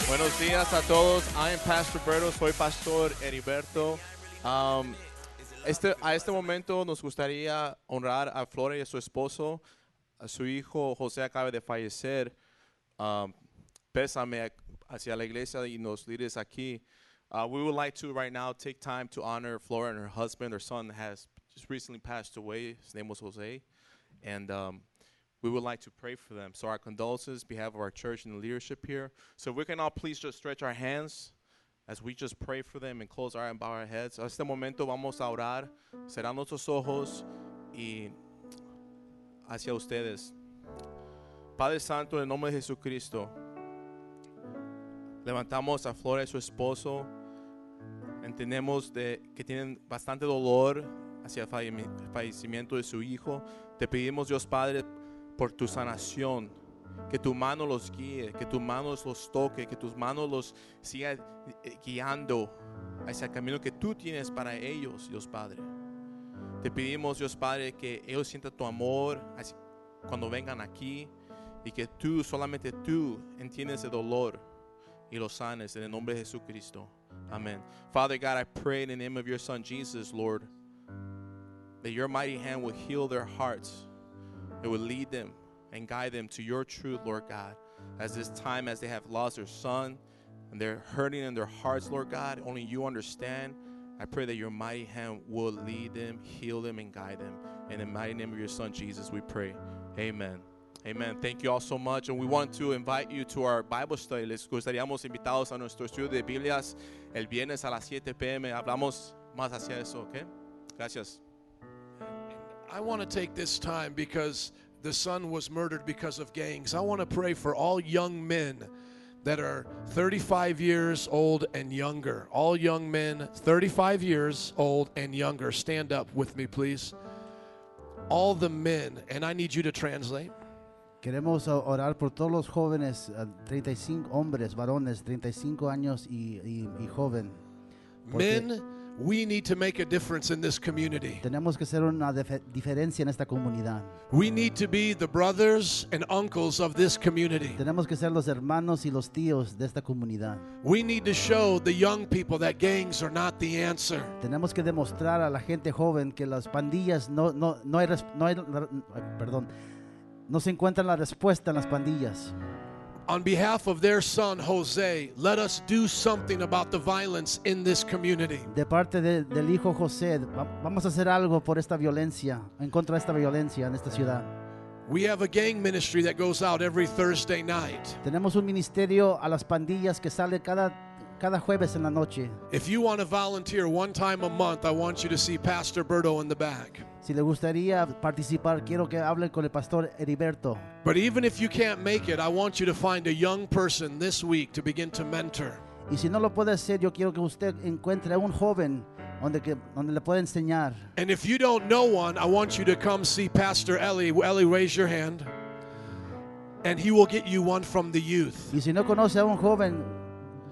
Buenos días a todos. I am Pastor Berto, soy Pastor Heriberto. Um, este, a este momento nos gustaría honrar a Flora y a su esposo. A su hijo José acaba de fallecer. Um, pésame hacia la iglesia y los líderes aquí. Uh, we would like to right now take time to honor Flora and her husband. Her son has just recently passed away. His name was Jose. And um, we would like to pray for them. So our condolences behalf of our church and the leadership here. So we can all please just stretch our hands as we just pray for them and close our and bow our heads. A este momento vamos a orar, cerrar nuestros ojos y hacia ustedes. Padre Santo, en el nombre de Jesucristo, levantamos a Flora y su esposo. Entendemos de que tienen bastante dolor hacia el fallecimiento de su hijo. Te pedimos, Dios Padre, por tu sanación. Que tu mano los guíe, que tu mano los toque, que tus manos los siga eh, guiando hacia el camino que tú tienes para ellos, Dios Padre. Te pedimos, Dios Padre, que ellos sientan tu amor cuando vengan aquí y que tú, solamente tú, entiendes el dolor y los sanes en el nombre de Jesucristo. Amen. Father God, I pray in the name of your Son Jesus, Lord, that your mighty hand will heal their hearts. It will lead them and guide them to your truth, Lord God. As this time, as they have lost their son and they're hurting in their hearts, Lord God, only you understand. I pray that your mighty hand will lead them, heal them, and guide them. In the mighty name of your Son, Jesus, we pray. Amen. Amen. Thank you all so much. And we want to invite you to our Bible study. Les gustaríamos invitados a nuestro estudio de Biblias el viernes a las 7 p.m. Hablamos más hacia eso, ¿ok? Gracias. I want to take this time because the son was murdered because of gangs. I want to pray for all young men that are 35 years old and younger. All young men 35 years old and younger. Stand up with me, please. All the men, and I need you to translate. Queremos orar por todos los jóvenes, eh, 35 hombres, varones, 35 años y, y- y joven. Porque Men, we need to make a difference in this community. tenemos que hacer una dif- diferencia en esta comunidad. We need to be the brothers and uncles of this community. Tenemos que ser los hermanos y los tíos de esta comunidad. We need to show the young people that gangs are not the answer. Tenemos que demostrar a la gente joven que las pandillas no, no, no hay, no hay- ay, perdón, no se encuentra la respuesta en las pandillas. On behalf of their son, Jose, let us do something about the violence in this community. De parte de- del hijo José, vamos a hacer algo por esta violencia, en contra de esta violencia en esta ciudad. We have a gang ministry that goes out every Thursday night. Tenemos un ministerio a las pandillas que sale cada, cada jueves en la noche. If you want to volunteer one time a month, I want you to see Pastor Berto in the back. Si le gustaría participar, quiero que hablen con el pastor Heriberto. But even if you can't make it, I want you to find a young person this week to begin to mentor. Y si no lo puede hacer, yo quiero que usted encuentre a un joven donde, que, donde le pueda enseñar. And if you don't know one, I want you to come see Pastor Ellie. Ellie, raise your hand. And he will get you one from the youth. Y si no conoce a un joven,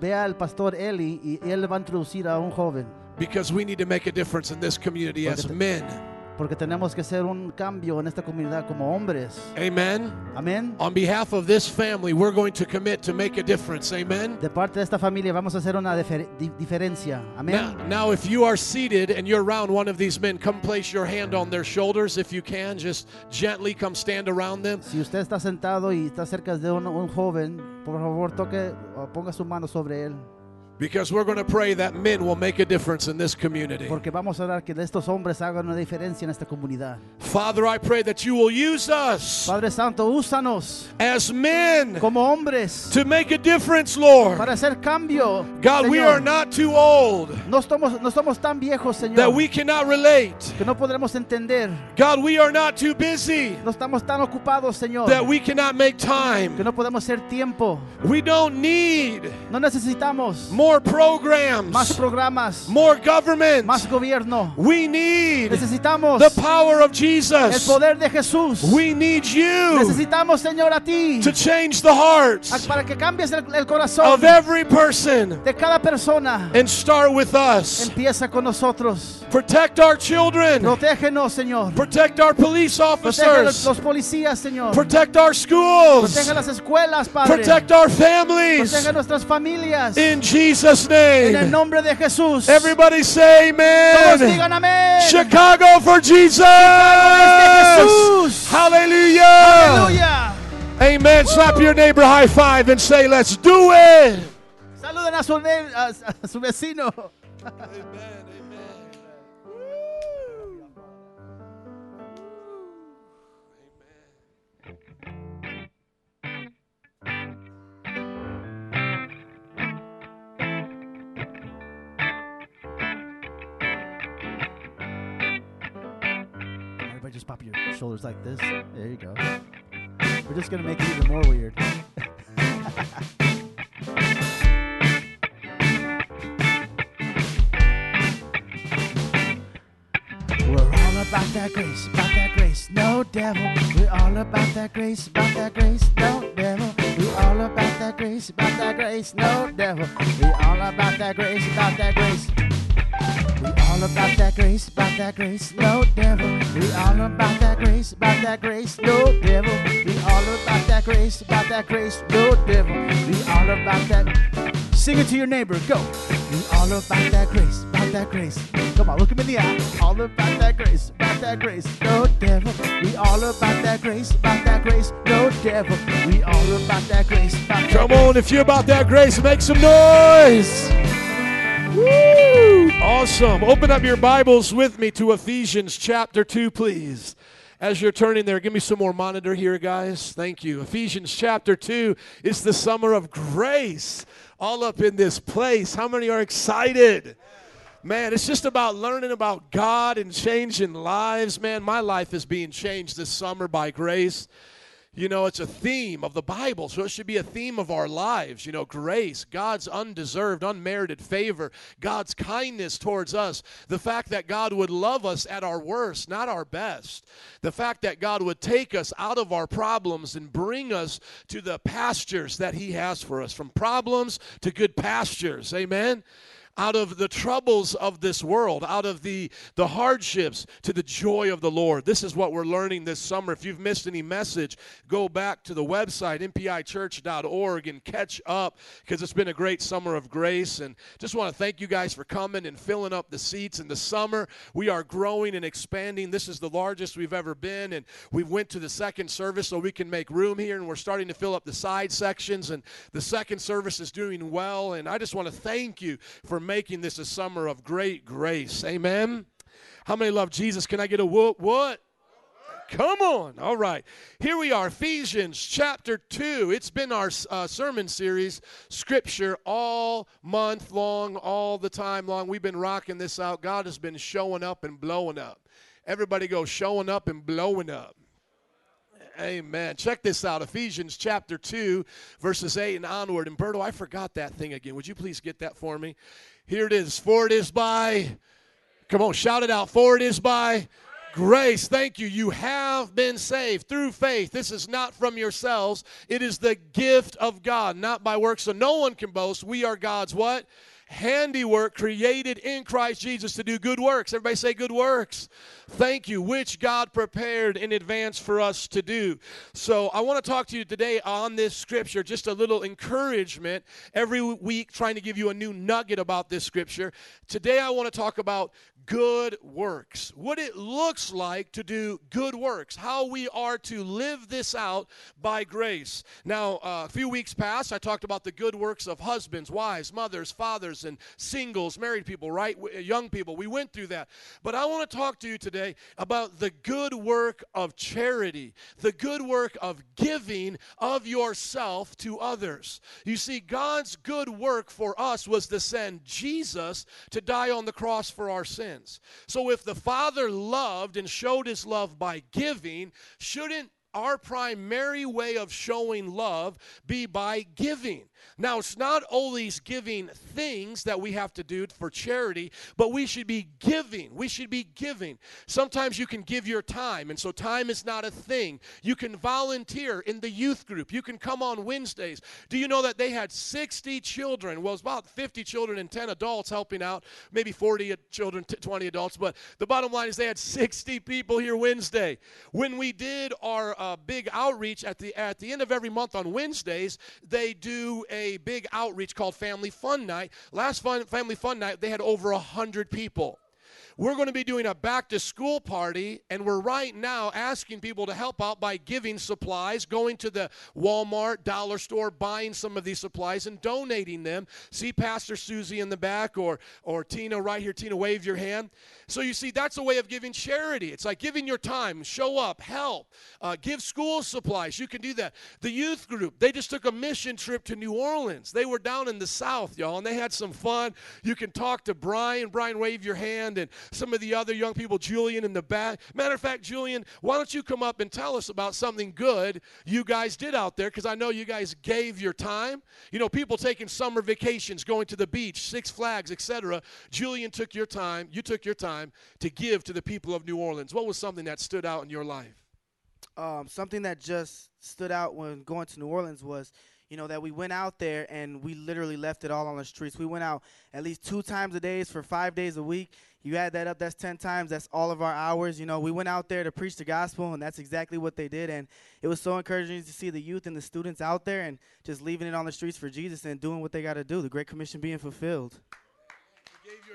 vea al pastor Eli y él va a introducir a un joven. Because we need to make a difference in this community as men. Porque tenemos que hacer un cambio en esta comunidad como hombres. Amen. Amén. On behalf of this family, we're going to commit to make a difference. Amen. De parte de esta familia vamos a hacer una difer- di- diferencia. Now, Amén. now, if you are seated and you're around one of these men, come place your hand on their shoulders if you can. Just gently come stand around them. Si usted está sentado y está cerca de un, un joven, por favor toque o ponga su mano sobre él. Because we're going to pray that men will make a difference in this community. Porque vamos a orar que estos hombres hagan una diferencia en esta comunidad. Father, I pray that you will use us Padre Santo, úsanos as men como hombres to make a difference, Lord. para hacer cambio. God, we are not too old No somos, no somos tan viejos, Señor, that we cannot relate. que no podremos entender. God, we are not too busy No estamos tan ocupados, Señor, that we cannot make que time. no podemos hacer tiempo. We don't need No necesitamos more más programs, más programas, more government. más gobierno. We need Necesitamos the power of Jesus. el poder de Jesús. We need you Necesitamos, Señor, a ti to change the hearts para que cambies el, el corazón of every person de cada persona. and start with us. Empieza con nosotros. Protect our children. Protégenos, Señor. Protect our police officers. Protege los policías, Señor. Protect our schools. Protege las escuelas, Padre. Protect our families. Protege nuestras familias. In Jesus' En el name. nombre de Jesús. Everybody say Todos amen. digan amén. Chicago for Jesus. Jesús. Hallelujah. Aleluya. Amen. Slap your neighbor high five and say, let's do it. Saluden a su, a- a su vecino. (laughs) Everybody just pop your shoulders like this. There you go. We're just gonna make it even more weird. (laughs) We're all about that grace, about that grace, no devil. We're all about that grace, about that grace, no devil. We're all about that grace, about that grace, no devil. We're all about that grace, about that grace. We all about that grace, about that grace, no devil. We all about that grace, about that grace, no devil. We all about that grace, about that grace, no devil. We all about that. Sing it to your neighbor. Go. We all about that grace, about that grace. Come on, look him in the eye. All about that grace, about that grace, no devil. We all about that grace, about that grace, no devil. We all about that grace, about that Come on, if you're about that grace, make some noise. Woo! Awesome. Open up your Bibles with me to Ephesians chapter 2, please. As you're turning there, give me some more monitor here, guys. Thank you. Ephesians chapter 2 is the summer of grace all up in this place. How many are excited? Man, it's just about learning about God and changing lives. Man, my life is being changed this summer by grace. You know, it's a theme of the Bible, so it should be a theme of our lives. You know, grace, God's undeserved, unmerited favor, God's kindness towards us, the fact that God would love us at our worst, not our best, the fact that God would take us out of our problems and bring us to the pastures that He has for us, from problems to good pastures. Amen out of the troubles of this world, out of the, the hardships to the joy of the Lord. This is what we're learning this summer. If you've missed any message, go back to the website, mpichurch.org, and catch up because it's been a great summer of grace. And just want to thank you guys for coming and filling up the seats in the summer. We are growing and expanding. This is the largest we've ever been, and we went to the second service so we can make room here, and we're starting to fill up the side sections. And the second service is doing well. And I just want to thank you for making this a summer of great grace. Amen. How many love Jesus? Can I get a whoop? What? Come on. All right. Here we are, Ephesians chapter 2. It's been our uh, sermon series, scripture, all month long, all the time long. We've been rocking this out. God has been showing up and blowing up. Everybody go, showing up and blowing up. Amen. Check this out Ephesians chapter 2, verses 8 and onward. And Berto, I forgot that thing again. Would you please get that for me? Here it is. For it is by, come on, shout it out. For it is by grace. Thank you. You have been saved through faith. This is not from yourselves, it is the gift of God, not by works. So no one can boast. We are God's what? Handiwork created in Christ Jesus to do good works. Everybody say good works. Thank you, which God prepared in advance for us to do. So I want to talk to you today on this scripture, just a little encouragement every week, trying to give you a new nugget about this scripture. Today I want to talk about good works, what it looks like to do good works, how we are to live this out by grace. Now, uh, a few weeks past, I talked about the good works of husbands, wives, mothers, fathers, and singles, married people, right? Young people. We went through that. But I want to talk to you today about the good work of charity, the good work of giving of yourself to others. You see, God's good work for us was to send Jesus to die on the cross for our sins sins. So if the Father loved and showed his love by giving, shouldn't our primary way of showing love be by giving. Now, it's not always giving things that we have to do for charity, but we should be giving. We should be giving. Sometimes you can give your time, and so time is not a thing. You can volunteer in the youth group. You can come on Wednesdays. Do you know that they had 60 children? Well, it's about 50 children and 10 adults helping out, maybe 40 children, 20 adults, but the bottom line is they had 60 people here Wednesday. When we did our uh, big outreach at the at the end of every month on Wednesdays. They do a big outreach called Family Fun Night. Last fun, Family Fun Night, they had over a hundred people. We're going to be doing a back to school party, and we're right now asking people to help out by giving supplies, going to the Walmart, dollar store, buying some of these supplies, and donating them. See Pastor Susie in the back or, or Tina right here. Tina, wave your hand. So you see, that's a way of giving charity. It's like giving your time, show up, help, uh, give school supplies. You can do that. The youth group, they just took a mission trip to New Orleans. They were down in the South, y'all, and they had some fun. You can talk to Brian. Brian, wave your hand. And some of the other young people, Julian in the back. Matter of fact, Julian, why don't you come up and tell us about something good you guys did out there? Because I know you guys gave your time. You know, people taking summer vacations, going to the beach, Six Flags, etc. Julian took your time, you took your time to give to the people of New Orleans. What was something that stood out in your life? Um, something that just stood out when going to New Orleans was you know, that we went out there and we literally left it all on the streets. We went out at least two times a day for five days a week. You add that up, that's 10 times. That's all of our hours. You know, we went out there to preach the gospel, and that's exactly what they did. And it was so encouraging to see the youth and the students out there and just leaving it on the streets for Jesus and doing what they got to do, the Great Commission being fulfilled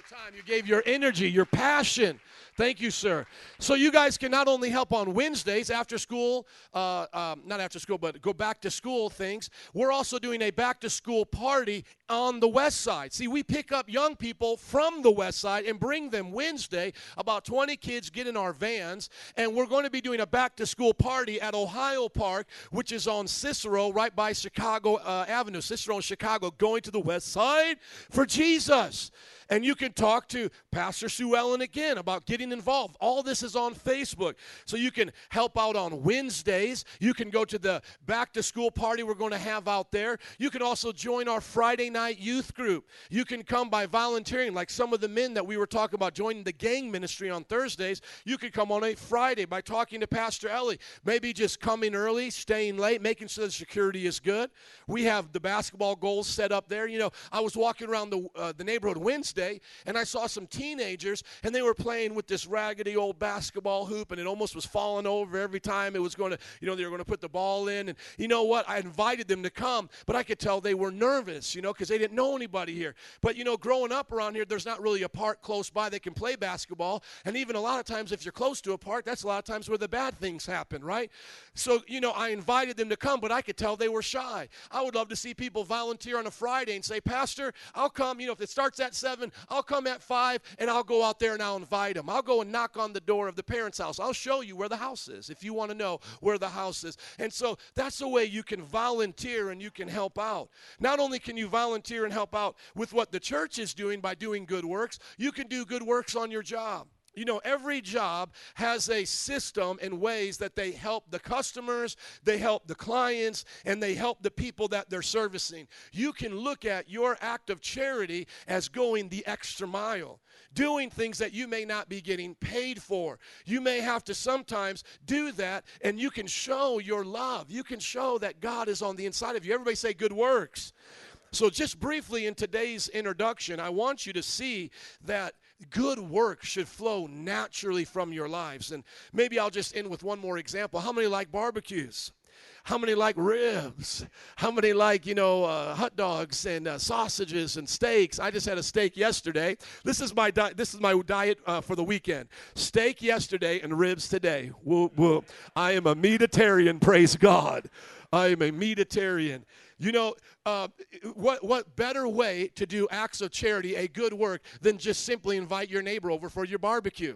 your time, you gave your energy, your passion. Thank you, sir. So you guys can not only help on Wednesdays after school, uh, um, not after school, but go back to school things. We're also doing a back to school party on the west side. See, we pick up young people from the west side and bring them Wednesday. About 20 kids get in our vans, and we're going to be doing a back to school party at Ohio Park, which is on Cicero, right by Chicago uh, Avenue, Cicero in Chicago, going to the west side for Jesus. And you can talk to Pastor Sue Ellen again about getting involved. All this is on Facebook. So you can help out on Wednesdays. You can go to the back to school party we're going to have out there. You can also join our Friday night youth group. You can come by volunteering, like some of the men that we were talking about joining the gang ministry on Thursdays. You could come on a Friday by talking to Pastor Ellie. Maybe just coming early, staying late, making sure the security is good. We have the basketball goals set up there. You know, I was walking around the, uh, the neighborhood Wednesday and I saw some teenagers, and they were playing with this raggedy old basketball hoop, and it almost was falling over every time it was going to, you know, they were going to put the ball in. And you know what? I invited them to come, but I could tell they were nervous, you know, because they didn't know anybody here. But you know, growing up around here, there's not really a park close by they can play basketball. And even a lot of times, if you're close to a park, that's a lot of times where the bad things happen, right? So, you know, I invited them to come, but I could tell they were shy. I would love to see people volunteer on a Friday and say, Pastor, I'll come. You know, if it starts at seven, I'll come at five and I'll go out there and I'll invite them. I'll go and knock on the door of the parents' house. I'll show you where the house is if you want to know where the house is. And so that's the way you can volunteer and you can help out. Not only can you volunteer and help out with what the church is doing by doing good works, you can do good works on your job. You know, every job has a system and ways that they help the customers, they help the clients, and they help the people that they're servicing. You can look at your act of charity as going the extra mile, doing things that you may not be getting paid for. You may have to sometimes do that, and you can show your love. You can show that God is on the inside of you. Everybody say, Good works. So, just briefly in today's introduction, I want you to see that good work should flow naturally from your lives. And maybe I'll just end with one more example. How many like barbecues? How many like ribs? How many like, you know, uh, hot dogs and uh, sausages and steaks? I just had a steak yesterday. This is my di- this is my diet uh, for the weekend. Steak yesterday and ribs today. Whoop, whoop. I am a meatitarian, praise God. I am a meatitarian. You know, uh, what, what better way to do acts of charity, a good work, than just simply invite your neighbor over for your barbecue?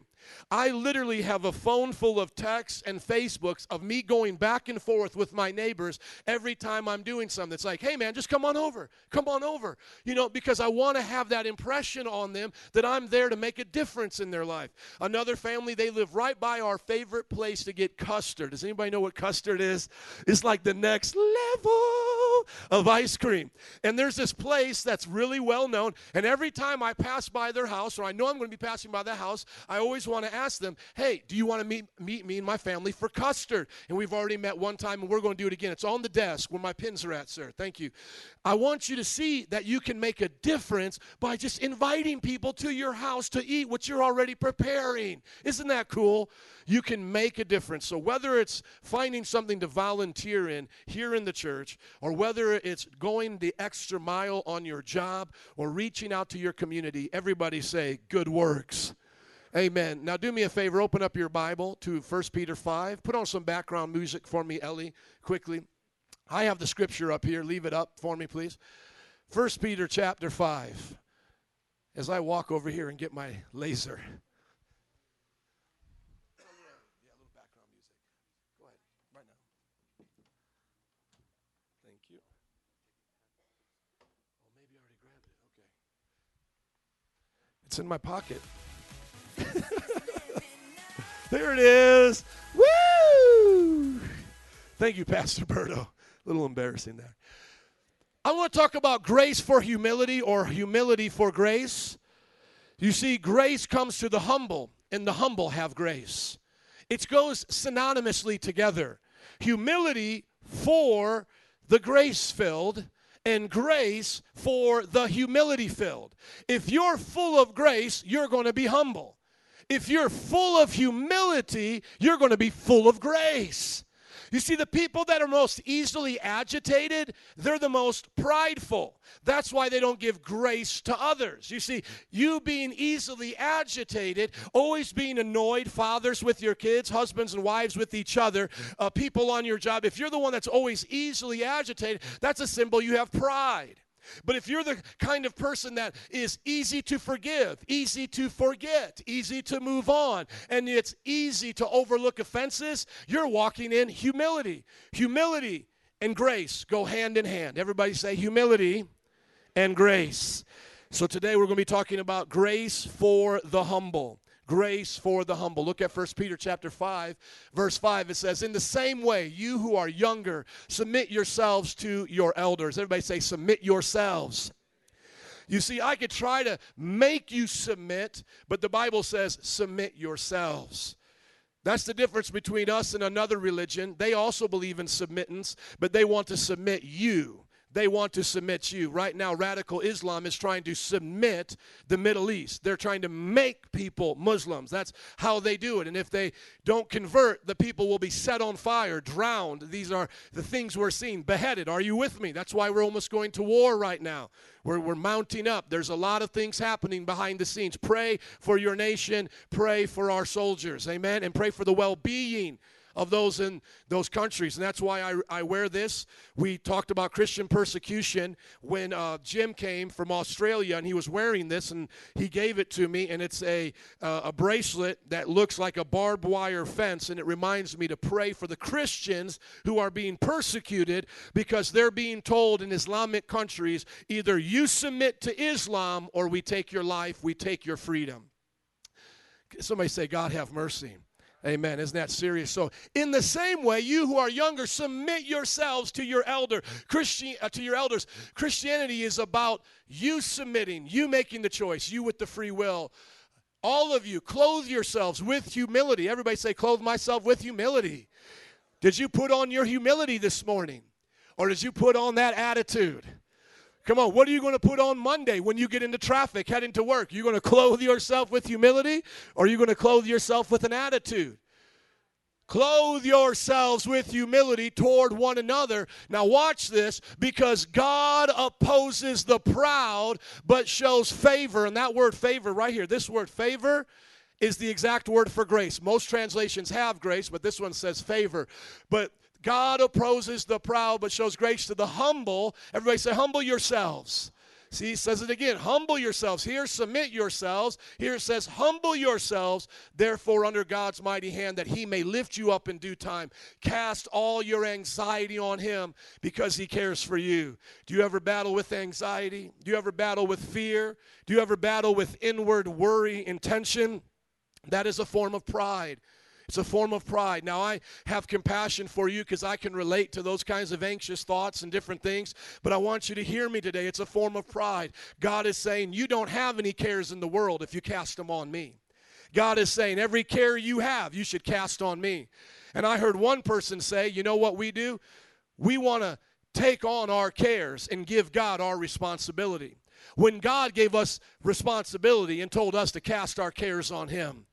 I literally have a phone full of texts and Facebooks of me going back and forth with my neighbors every time I'm doing something. It's like, hey man, just come on over. Come on over. You know, because I want to have that impression on them that I'm there to make a difference in their life. Another family, they live right by our favorite place to get custard. Does anybody know what custard is? It's like the next level of ice cream. And there's this place that's really well known. And every time I pass by their house, or I know I'm going to be passing by that house, I always want to ask them, hey, do you want to meet, meet me and my family for custard? And we've already met one time and we're going to do it again. It's on the desk where my pins are at, sir. Thank you. I want you to see that you can make a difference by just inviting people to your house to eat what you're already preparing. Isn't that cool? You can make a difference. So, whether it's finding something to volunteer in here in the church, or whether it's going the extra mile on your job, or reaching out to your community, everybody say, Good works. Amen. Now, do me a favor, open up your Bible to 1 Peter 5. Put on some background music for me, Ellie, quickly. I have the scripture up here. Leave it up for me, please. 1 Peter chapter 5. As I walk over here and get my laser. Thank you. Oh, maybe I already grabbed it. Okay. It's in my pocket. (laughs) there it is. Woo! Thank you, Pastor Berto. A little embarrassing there. I want to talk about grace for humility or humility for grace. You see, grace comes to the humble, and the humble have grace. It goes synonymously together. Humility for the grace filled, and grace for the humility filled. If you're full of grace, you're going to be humble. If you're full of humility, you're going to be full of grace. You see, the people that are most easily agitated, they're the most prideful. That's why they don't give grace to others. You see, you being easily agitated, always being annoyed, fathers with your kids, husbands and wives with each other, uh, people on your job, if you're the one that's always easily agitated, that's a symbol you have pride. But if you're the kind of person that is easy to forgive, easy to forget, easy to move on, and it's easy to overlook offenses, you're walking in humility. Humility and grace go hand in hand. Everybody say humility and grace. So today we're going to be talking about grace for the humble grace for the humble. Look at 1 Peter chapter 5, verse 5. It says, In the same way, you who are younger, submit yourselves to your elders. Everybody say, submit yourselves. You see, I could try to make you submit, but the Bible says, submit yourselves. That's the difference between us and another religion. They also believe in submittance, but they want to submit you. They want to submit you. Right now, radical Islam is trying to submit the Middle East. They're trying to make people Muslims. That's how they do it. And if they don't convert, the people will be set on fire, drowned. These are the things we're seeing. Beheaded. Are you with me? That's why we're almost going to war right now. We're, we're mounting up. There's a lot of things happening behind the scenes. Pray for your nation. Pray for our soldiers. Amen. And pray for the well being of those in those countries. And that's why I, I wear this. We talked about Christian persecution when uh, Jim came from Australia and he was wearing this and he gave it to me. And it's a, uh, a bracelet that looks like a barbed wire fence. And it reminds me to pray for the Christians who are being persecuted because they're being told in Islamic countries either you submit to Islam or we take your life, we take your freedom. Somebody say, God have mercy. Amen. Isn't that serious? So, in the same way, you who are younger, submit yourselves to your elder, Christian, uh, to your elders. Christianity is about you submitting, you making the choice, you with the free will. All of you, clothe yourselves with humility. Everybody say, clothe myself with humility. Did you put on your humility this morning? Or did you put on that attitude? Come on, what are you going to put on Monday when you get into traffic heading to work? You're going to clothe yourself with humility or are you going to clothe yourself with an attitude? Clothe yourselves with humility toward one another. Now, watch this because God opposes the proud but shows favor. And that word favor right here, this word favor is the exact word for grace. Most translations have grace, but this one says favor. But God opposes the proud but shows grace to the humble. Everybody say, humble yourselves. See, he says it again humble yourselves. Here, submit yourselves. Here it says, humble yourselves, therefore, under God's mighty hand, that he may lift you up in due time. Cast all your anxiety on him because he cares for you. Do you ever battle with anxiety? Do you ever battle with fear? Do you ever battle with inward worry and tension? That is a form of pride. It's a form of pride. Now, I have compassion for you because I can relate to those kinds of anxious thoughts and different things, but I want you to hear me today. It's a form of pride. God is saying, You don't have any cares in the world if you cast them on me. God is saying, Every care you have, you should cast on me. And I heard one person say, You know what we do? We want to take on our cares and give God our responsibility. When God gave us responsibility and told us to cast our cares on Him.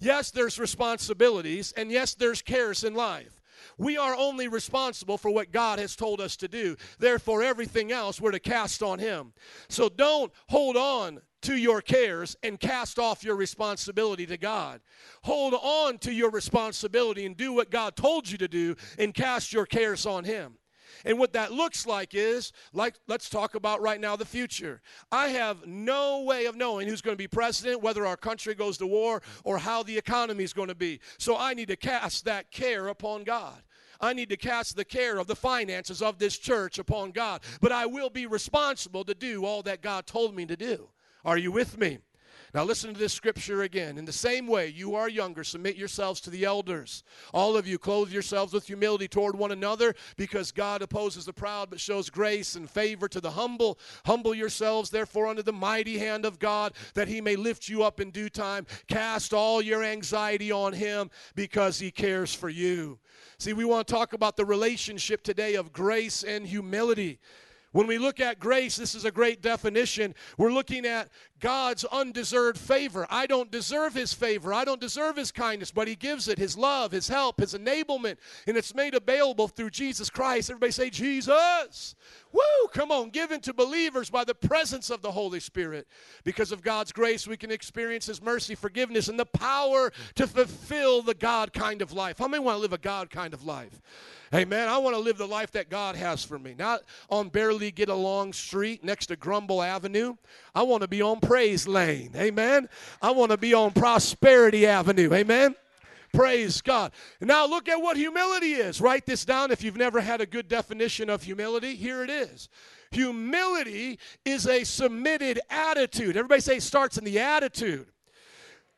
Yes, there's responsibilities, and yes, there's cares in life. We are only responsible for what God has told us to do. Therefore, everything else we're to cast on Him. So don't hold on to your cares and cast off your responsibility to God. Hold on to your responsibility and do what God told you to do and cast your cares on Him. And what that looks like is, like, let's talk about right now the future. I have no way of knowing who's going to be president, whether our country goes to war, or how the economy is going to be. So I need to cast that care upon God. I need to cast the care of the finances of this church upon God. But I will be responsible to do all that God told me to do. Are you with me? Now, listen to this scripture again. In the same way, you are younger, submit yourselves to the elders. All of you, clothe yourselves with humility toward one another, because God opposes the proud but shows grace and favor to the humble. Humble yourselves, therefore, under the mighty hand of God, that he may lift you up in due time. Cast all your anxiety on him, because he cares for you. See, we want to talk about the relationship today of grace and humility. When we look at grace, this is a great definition. We're looking at God's undeserved favor. I don't deserve His favor. I don't deserve His kindness, but He gives it His love, His help, His enablement, and it's made available through Jesus Christ. Everybody say, Jesus. Woo! Come on, given to believers by the presence of the Holy Spirit. Because of God's grace, we can experience His mercy, forgiveness, and the power to fulfill the God kind of life. How many want to live a God kind of life? Amen. I want to live the life that God has for me. Not on barely get along street next to Grumble Avenue. I want to be on Praise Lane. Amen. I want to be on Prosperity Avenue. Amen. Praise God. Now look at what humility is. Write this down if you've never had a good definition of humility. Here it is. Humility is a submitted attitude. Everybody say it starts in the attitude.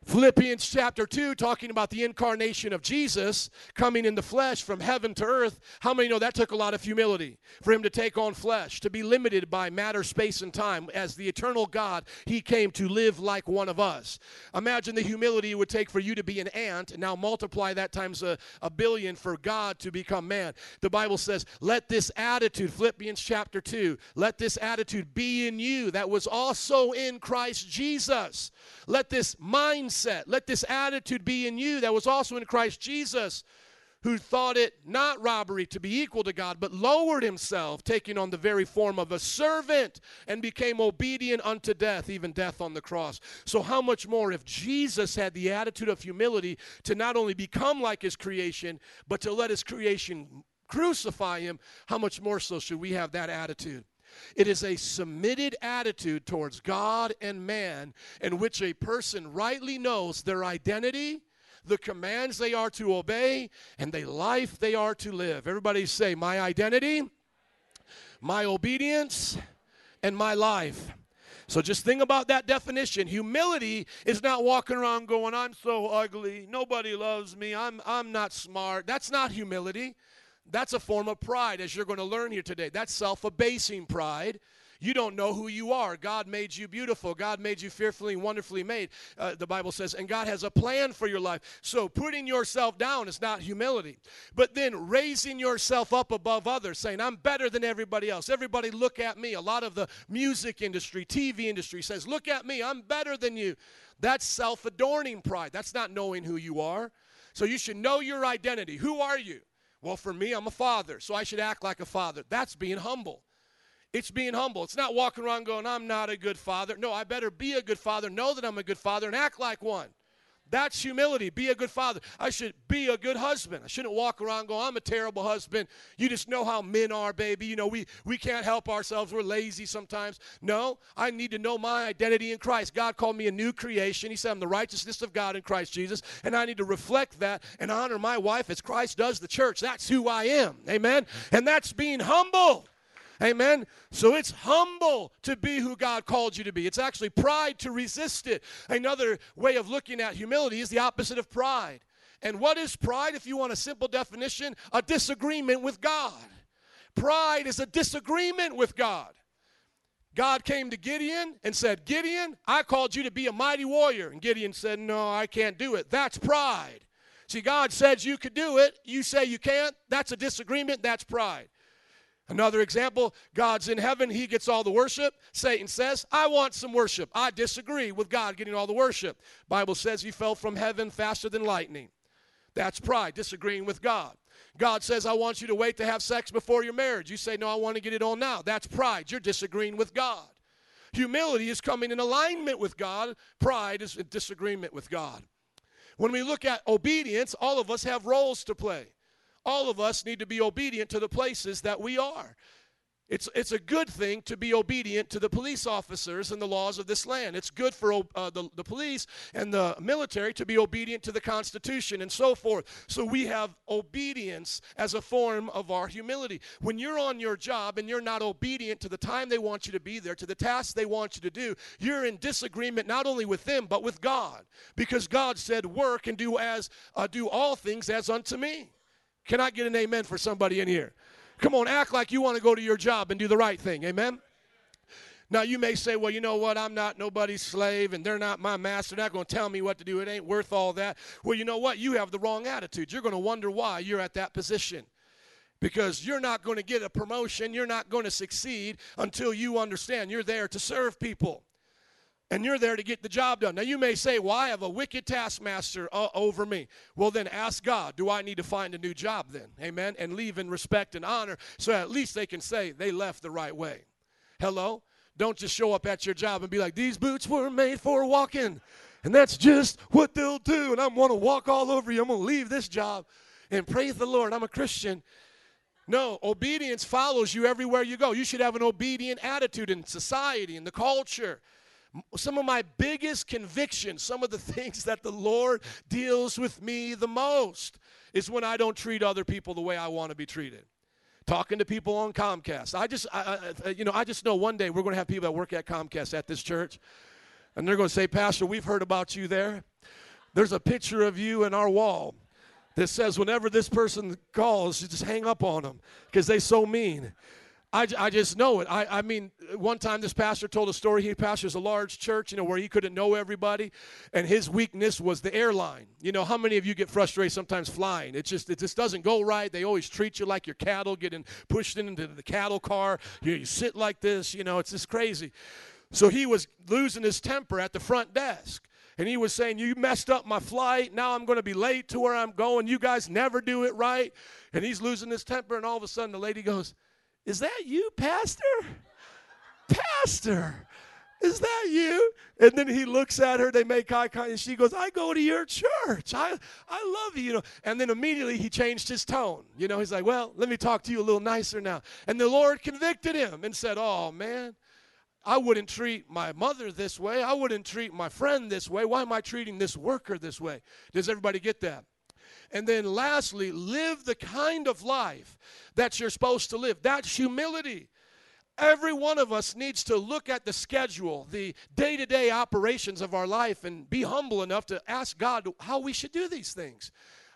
Philippians chapter 2, talking about the incarnation of Jesus coming in the flesh from heaven to earth. How many know that took a lot of humility for him to take on flesh, to be limited by matter, space, and time? As the eternal God, he came to live like one of us. Imagine the humility it would take for you to be an ant, and now multiply that times a, a billion for God to become man. The Bible says, Let this attitude, Philippians chapter 2, let this attitude be in you that was also in Christ Jesus. Let this mindset, let this attitude be in you that was also in Christ Jesus, who thought it not robbery to be equal to God, but lowered himself, taking on the very form of a servant, and became obedient unto death, even death on the cross. So, how much more if Jesus had the attitude of humility to not only become like his creation, but to let his creation crucify him, how much more so should we have that attitude? It is a submitted attitude towards God and man in which a person rightly knows their identity, the commands they are to obey, and the life they are to live. Everybody say, My identity, my obedience, and my life. So just think about that definition. Humility is not walking around going, I'm so ugly, nobody loves me, I'm, I'm not smart. That's not humility. That's a form of pride, as you're going to learn here today. That's self abasing pride. You don't know who you are. God made you beautiful. God made you fearfully and wonderfully made, uh, the Bible says, and God has a plan for your life. So putting yourself down is not humility. But then raising yourself up above others, saying, I'm better than everybody else. Everybody look at me. A lot of the music industry, TV industry says, Look at me. I'm better than you. That's self adorning pride. That's not knowing who you are. So you should know your identity. Who are you? Well, for me, I'm a father, so I should act like a father. That's being humble. It's being humble. It's not walking around going, I'm not a good father. No, I better be a good father, know that I'm a good father, and act like one. That's humility. Be a good father. I should be a good husband. I shouldn't walk around going, I'm a terrible husband. You just know how men are, baby. You know, we, we can't help ourselves. We're lazy sometimes. No, I need to know my identity in Christ. God called me a new creation. He said I'm the righteousness of God in Christ Jesus, and I need to reflect that and honor my wife as Christ does the church. That's who I am. Amen. And that's being humble. Amen. So it's humble to be who God called you to be. It's actually pride to resist it. Another way of looking at humility is the opposite of pride. And what is pride? If you want a simple definition, a disagreement with God. Pride is a disagreement with God. God came to Gideon and said, Gideon, I called you to be a mighty warrior. And Gideon said, No, I can't do it. That's pride. See, God says you could do it. You say you can't. That's a disagreement. That's pride. Another example, God's in heaven, he gets all the worship. Satan says, "I want some worship." I disagree with God getting all the worship. Bible says he fell from heaven faster than lightning. That's pride, disagreeing with God. God says, "I want you to wait to have sex before your marriage." You say, "No, I want to get it on now." That's pride. You're disagreeing with God. Humility is coming in alignment with God. Pride is disagreement with God. When we look at obedience, all of us have roles to play all of us need to be obedient to the places that we are. It's, it's a good thing to be obedient to the police officers and the laws of this land. It's good for uh, the, the police and the military to be obedient to the Constitution and so forth. So we have obedience as a form of our humility. When you're on your job and you're not obedient to the time they want you to be there, to the tasks they want you to do, you're in disagreement not only with them but with God, because God said, "Work and do as uh, do all things as unto me." Can I get an amen for somebody in here? Come on, act like you want to go to your job and do the right thing. Amen. Now you may say, well, you know what? I'm not nobody's slave and they're not my master. They're not going to tell me what to do. It ain't worth all that. Well, you know what? You have the wrong attitude. You're going to wonder why you're at that position. Because you're not going to get a promotion. You're not going to succeed until you understand you're there to serve people and you're there to get the job done. Now, you may say, Well, I have a wicked taskmaster uh, over me. Well, then ask God, Do I need to find a new job then? Amen. And leave in respect and honor so at least they can say they left the right way. Hello? Don't just show up at your job and be like, These boots were made for walking. And that's just what they'll do. And I'm going to walk all over you. I'm going to leave this job and praise the Lord. I'm a Christian. No, obedience follows you everywhere you go. You should have an obedient attitude in society, in the culture some of my biggest convictions, some of the (laughs) things that the Lord deals with me the most is when I don't treat other people the way I want to be treated. Talking to people on Comcast. I just, I, I, you know, I just know one day we're going to have people that work at Comcast at this church, and they're going to say, Pastor, we've heard about you there. There's a picture of you in our wall that says whenever this person calls, you just hang up on them because they so mean. I, I just know it. I, I mean, one time this pastor told a story. He pastors a large church, you know, where he couldn't know everybody, and his weakness was the airline. You know, how many of you get frustrated sometimes flying? It just it just doesn't go right. They always treat you like your cattle, getting pushed into the cattle car. You, you sit like this. You know, it's just crazy. So he was losing his temper at the front desk. And he was saying, You messed up my flight. Now I'm going to be late to where I'm going. You guys never do it right. And he's losing his temper. And all of a sudden, the lady goes, Is that you, Pastor? Pastor, is that you? And then he looks at her, they make eye contact, and she goes, I go to your church. I, I love you, you know. And then immediately he changed his tone. You know, he's like, Well, let me talk to you a little nicer now. And the Lord convicted him and said, Oh, man. I wouldn't treat my mother this way. I wouldn't treat my friend this way. Why am I treating this worker this way? Does everybody get that? And then lastly, live the kind of life that you're supposed to live. That's humility. Every one of us needs to look at the schedule, the day to day operations of our life, and be humble enough to ask God how we should do these things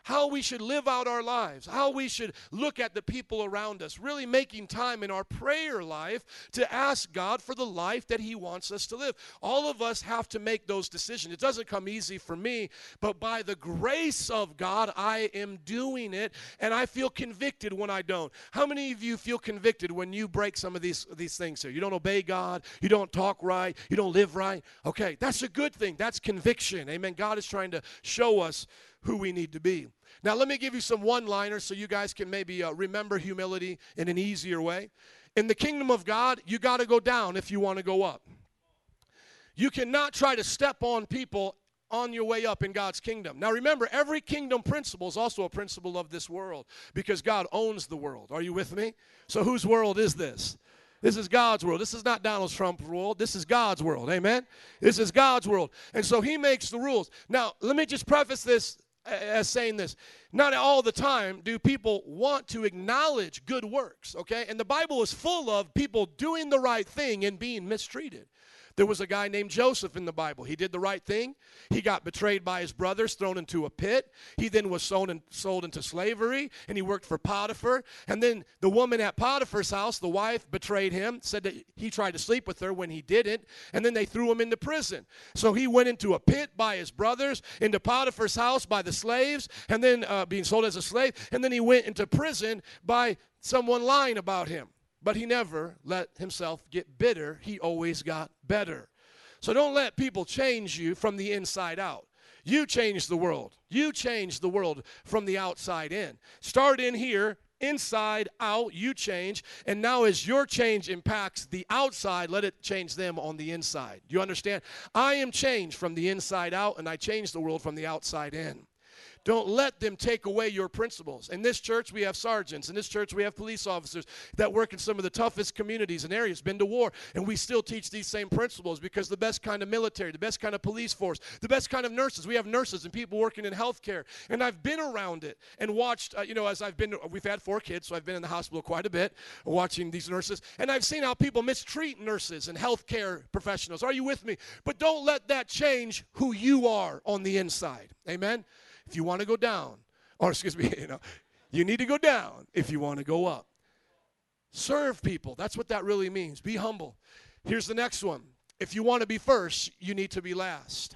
how we should live out our lives, how we should look at the people around us, really making time in our prayer life to ask God for the life that He wants us to live. All of us have to make those decisions. It doesn't come easy for me, but by the grace of God, I am doing it, and I feel convicted when I don't. How many of you feel convicted when you break some of these, these things here? You don't obey God, you don't talk right, you don't live right. Okay, that's a good thing. That's conviction. Amen. God is trying to show us who we need to be. Now, let me give you some one liners so you guys can maybe uh, remember humility in an easier way. In the kingdom of God, you got to go down if you want to go up. You cannot try to step on people on your way up in God's kingdom. Now remember, every kingdom principle is also a principle of this world because God owns the world. Are you with me? So whose world is this? This is God's world. This is not Donald Trump's world. This is God's world. Amen? This is God's world. And so he makes the rules. Now, let me just preface this as saying this. Not all the time do people want to acknowledge good works, okay? And the Bible is full of people doing the right thing and being mistreated. There was a guy named Joseph in the Bible. He did the right thing. He got betrayed by his brothers, thrown into a pit. He then was sold, in, sold into slavery, and he worked for Potiphar. And then the woman at Potiphar's house, the wife, betrayed him, said that he tried to sleep with her when he didn't, and then they threw him into prison. So he went into a pit by his brothers, into Potiphar's house by the slaves, and then uh, being sold as a slave, and then he went into prison by someone lying about him. But he never let himself get bitter. He always got better. So don't let people change you from the inside out. You change the world. You change the world from the outside in. Start in here, inside out, you change. And now, as your change impacts the outside, let it change them on the inside. Do you understand? I am changed from the inside out, and I change the world from the outside in. Don't let them take away your principles. In this church, we have sergeants. In this church, we have police officers that work in some of the toughest communities and areas, been to war, and we still teach these same principles because the best kind of military, the best kind of police force, the best kind of nurses. We have nurses and people working in healthcare, and I've been around it and watched. Uh, you know, as I've been, we've had four kids, so I've been in the hospital quite a bit watching these nurses, and I've seen how people mistreat nurses and healthcare professionals. Are you with me? But don't let that change who you are on the inside. Amen. If you want to go down, or excuse me, (laughs) you know, you need to go down if you want to go up. Serve people. That's what that really means. Be humble. Here's the next one. If you want to be first, you need to be last.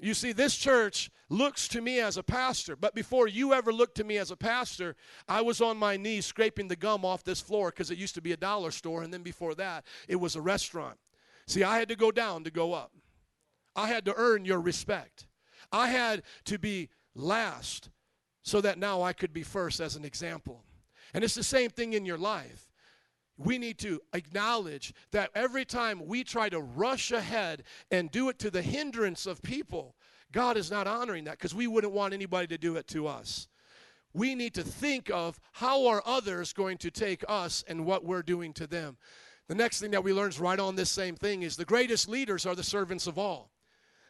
You see, this church looks to me as a pastor, but before you ever looked to me as a pastor, I was on my knees scraping the gum off this floor because it used to be a dollar store, and then before that, it was a restaurant. See, I had to go down to go up. I had to earn your respect. I had to be last so that now I could be first as an example. And it's the same thing in your life. We need to acknowledge that every time we try to rush ahead and do it to the hindrance of people, God is not honoring that because we wouldn't want anybody to do it to us. We need to think of how are others going to take us and what we're doing to them. The next thing that we learn is right on this same thing is the greatest leaders are the servants of all.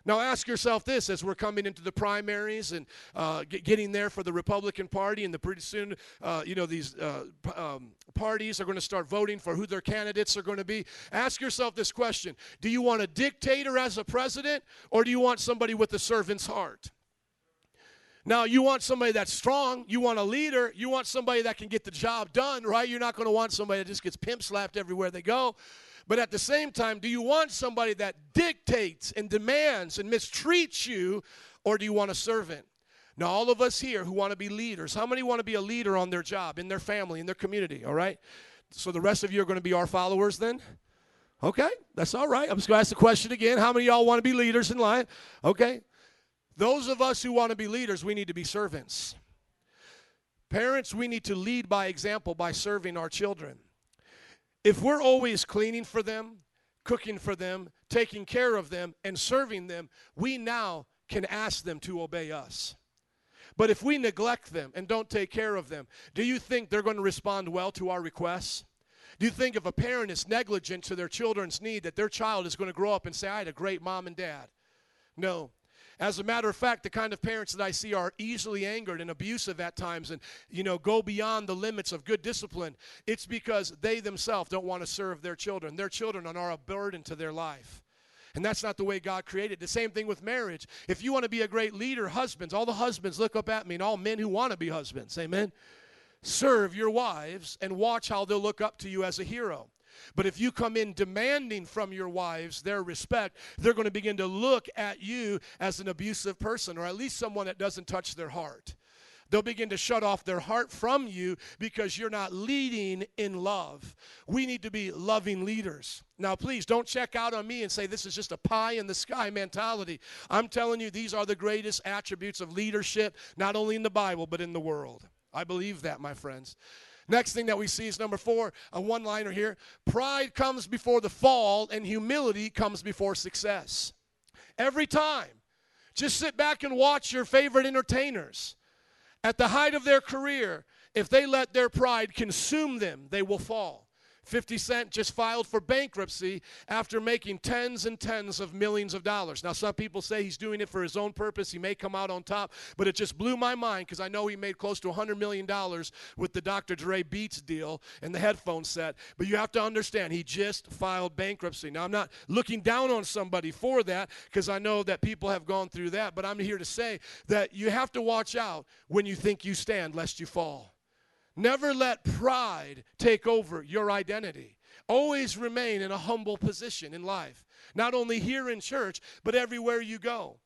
Now, ask yourself this as we're coming into the primaries and uh, get, getting there for the Republican Party, and the pretty soon, uh, you know, these uh, um, parties are going to start voting for who their candidates are going to be. Ask yourself this question Do you want a dictator as a president, or do you want somebody with a servant's heart? Now, you want somebody that's strong. You want a leader. You want somebody that can get the job done, right? You're not going to want somebody that just gets pimp slapped everywhere they go. But at the same time, do you want somebody that dictates and demands and mistreats you, or do you want a servant? Now, all of us here who want to be leaders, how many want to be a leader on their job, in their family, in their community, all right? So the rest of you are going to be our followers then? Okay, that's all right. I'm just going to ask the question again. How many y'all want to be leaders in life? Okay. Those of us who want to be leaders, we need to be servants. Parents, we need to lead by example by serving our children. If we're always cleaning for them, cooking for them, taking care of them, and serving them, we now can ask them to obey us. But if we neglect them and don't take care of them, do you think they're going to respond well to our requests? Do you think if a parent is negligent to their children's need that their child is going to grow up and say, I had a great mom and dad? No. As a matter of fact, the kind of parents that I see are easily angered and abusive at times and, you know, go beyond the limits of good discipline. It's because they themselves don't want to serve their children. Their children are a burden to their life. And that's not the way God created. The same thing with marriage. If you want to be a great leader, husbands, all the husbands look up at me and all men who want to be husbands. Amen. Serve your wives and watch how they'll look up to you as a hero. But if you come in demanding from your wives their respect, they're going to begin to look at you as an abusive person or at least someone that doesn't touch their heart. They'll begin to shut off their heart from you because you're not leading in love. We need to be loving leaders. Now, please don't check out on me and say this is just a pie in the sky mentality. I'm telling you, these are the greatest attributes of leadership, not only in the Bible, but in the world. I believe that, my friends. Next thing that we see is number four, a one liner here. Pride comes before the fall, and humility comes before success. Every time. Just sit back and watch your favorite entertainers. At the height of their career, if they let their pride consume them, they will fall. 50 Cent just filed for bankruptcy after making tens and tens of millions of dollars. Now, some people say he's doing it for his own purpose. He may come out on top, but it just blew my mind because I know he made close to $100 million with the Dr. Dre Beats deal and the headphone set. But you have to understand, he just filed bankruptcy. Now, I'm not looking down on somebody for that because I know that people have gone through that, but I'm here to say that you have to watch out when you think you stand, lest you fall. Never let pride take over your identity. Always remain in a humble position in life, not only here in church, but everywhere you go.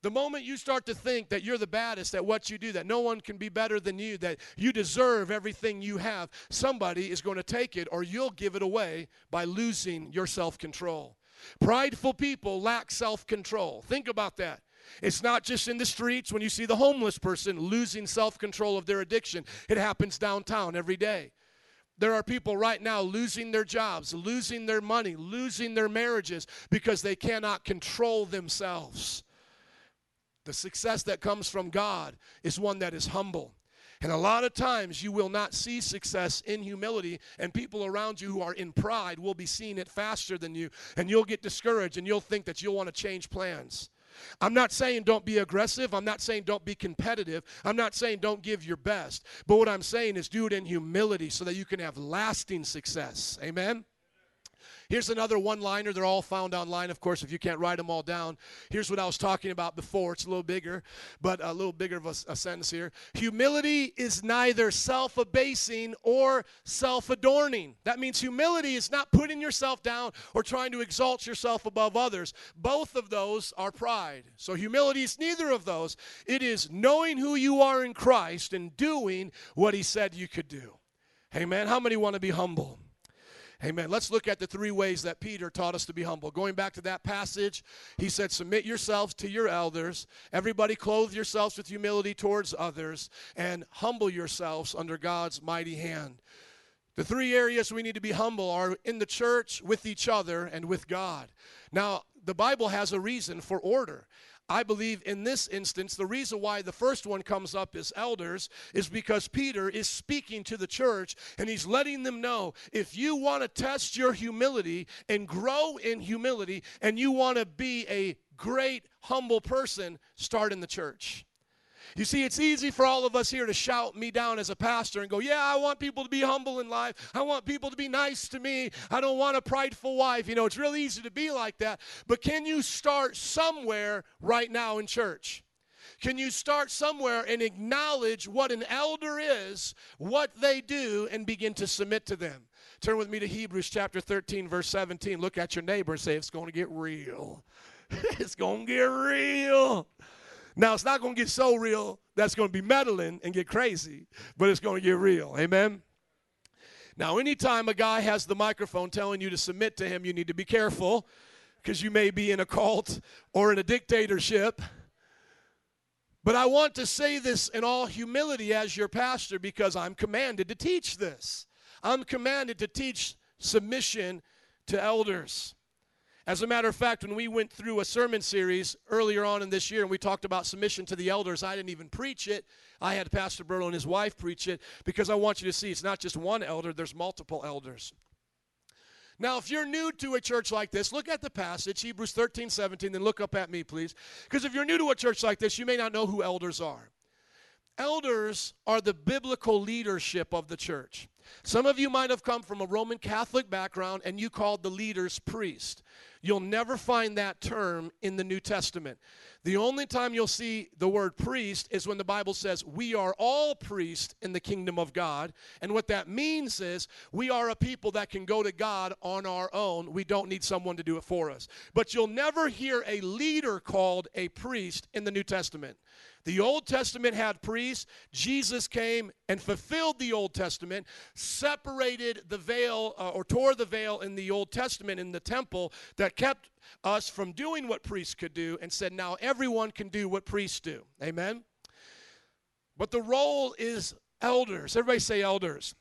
The moment you start to think that you're the baddest at what you do, that no one can be better than you, that you deserve everything you have, somebody is going to take it or you'll give it away by losing your self control. Prideful people lack self control. Think about that. It's not just in the streets when you see the homeless person losing self control of their addiction, it happens downtown every day. There are people right now losing their jobs, losing their money, losing their marriages because they cannot control themselves. The success that comes from God is one that is humble. And a lot of times you will not see success in humility, and people around you who are in pride will be seeing it faster than you, and you'll get discouraged and you'll think that you'll want to change plans. I'm not saying don't be aggressive. I'm not saying don't be competitive. I'm not saying don't give your best. But what I'm saying is do it in humility so that you can have lasting success. Amen? Here's another one liner. They're all found online, of course, if you can't write them all down. Here's what I was talking about before. It's a little bigger, but a little bigger of a, a sentence here. Humility is neither self abasing or self adorning. That means humility is not putting yourself down or trying to exalt yourself above others. Both of those are pride. So humility is neither of those. It is knowing who you are in Christ and doing what He said you could do. Amen. How many want to be humble? Amen. Let's look at the three ways that Peter taught us to be humble. Going back to that passage, he said, Submit yourselves to your elders. Everybody clothe yourselves with humility towards others and humble yourselves under God's mighty hand. The three areas we need to be humble are in the church, with each other, and with God. Now, the Bible has a reason for order. I believe in this instance, the reason why the first one comes up is elders is because Peter is speaking to the church and he's letting them know if you want to test your humility and grow in humility and you want to be a great, humble person start in the church. You see, it's easy for all of us here to shout me down as a pastor and go, Yeah, I want people to be humble in life. I want people to be nice to me. I don't want a prideful wife. You know, it's really easy to be like that. But can you start somewhere right now in church? Can you start somewhere and acknowledge what an elder is, what they do, and begin to submit to them? Turn with me to Hebrews chapter 13, verse 17. Look at your neighbor and say, It's going to get real. (laughs) it's going to get real. Now, it's not going to get so real that's going to be meddling and get crazy, but it's going to get real. Amen? Now, anytime a guy has the microphone telling you to submit to him, you need to be careful because you may be in a cult or in a dictatorship. But I want to say this in all humility as your pastor because I'm commanded to teach this. I'm commanded to teach submission to elders. As a matter of fact, when we went through a sermon series earlier on in this year and we talked about submission to the elders, I didn't even preach it. I had Pastor Burlow and his wife preach it because I want you to see it's not just one elder, there's multiple elders. Now, if you're new to a church like this, look at the passage, Hebrews 13, 17, then look up at me, please. Because if you're new to a church like this, you may not know who elders are. Elders are the biblical leadership of the church. Some of you might have come from a Roman Catholic background and you called the leaders priest. You'll never find that term in the New Testament. The only time you'll see the word priest is when the Bible says, We are all priests in the kingdom of God. And what that means is we are a people that can go to God on our own. We don't need someone to do it for us. But you'll never hear a leader called a priest in the New Testament. The Old Testament had priests. Jesus came and fulfilled the Old Testament, separated the veil uh, or tore the veil in the Old Testament in the temple that kept us from doing what priests could do and said, now everyone can do what priests do. Amen? But the role is elders. Everybody say elders.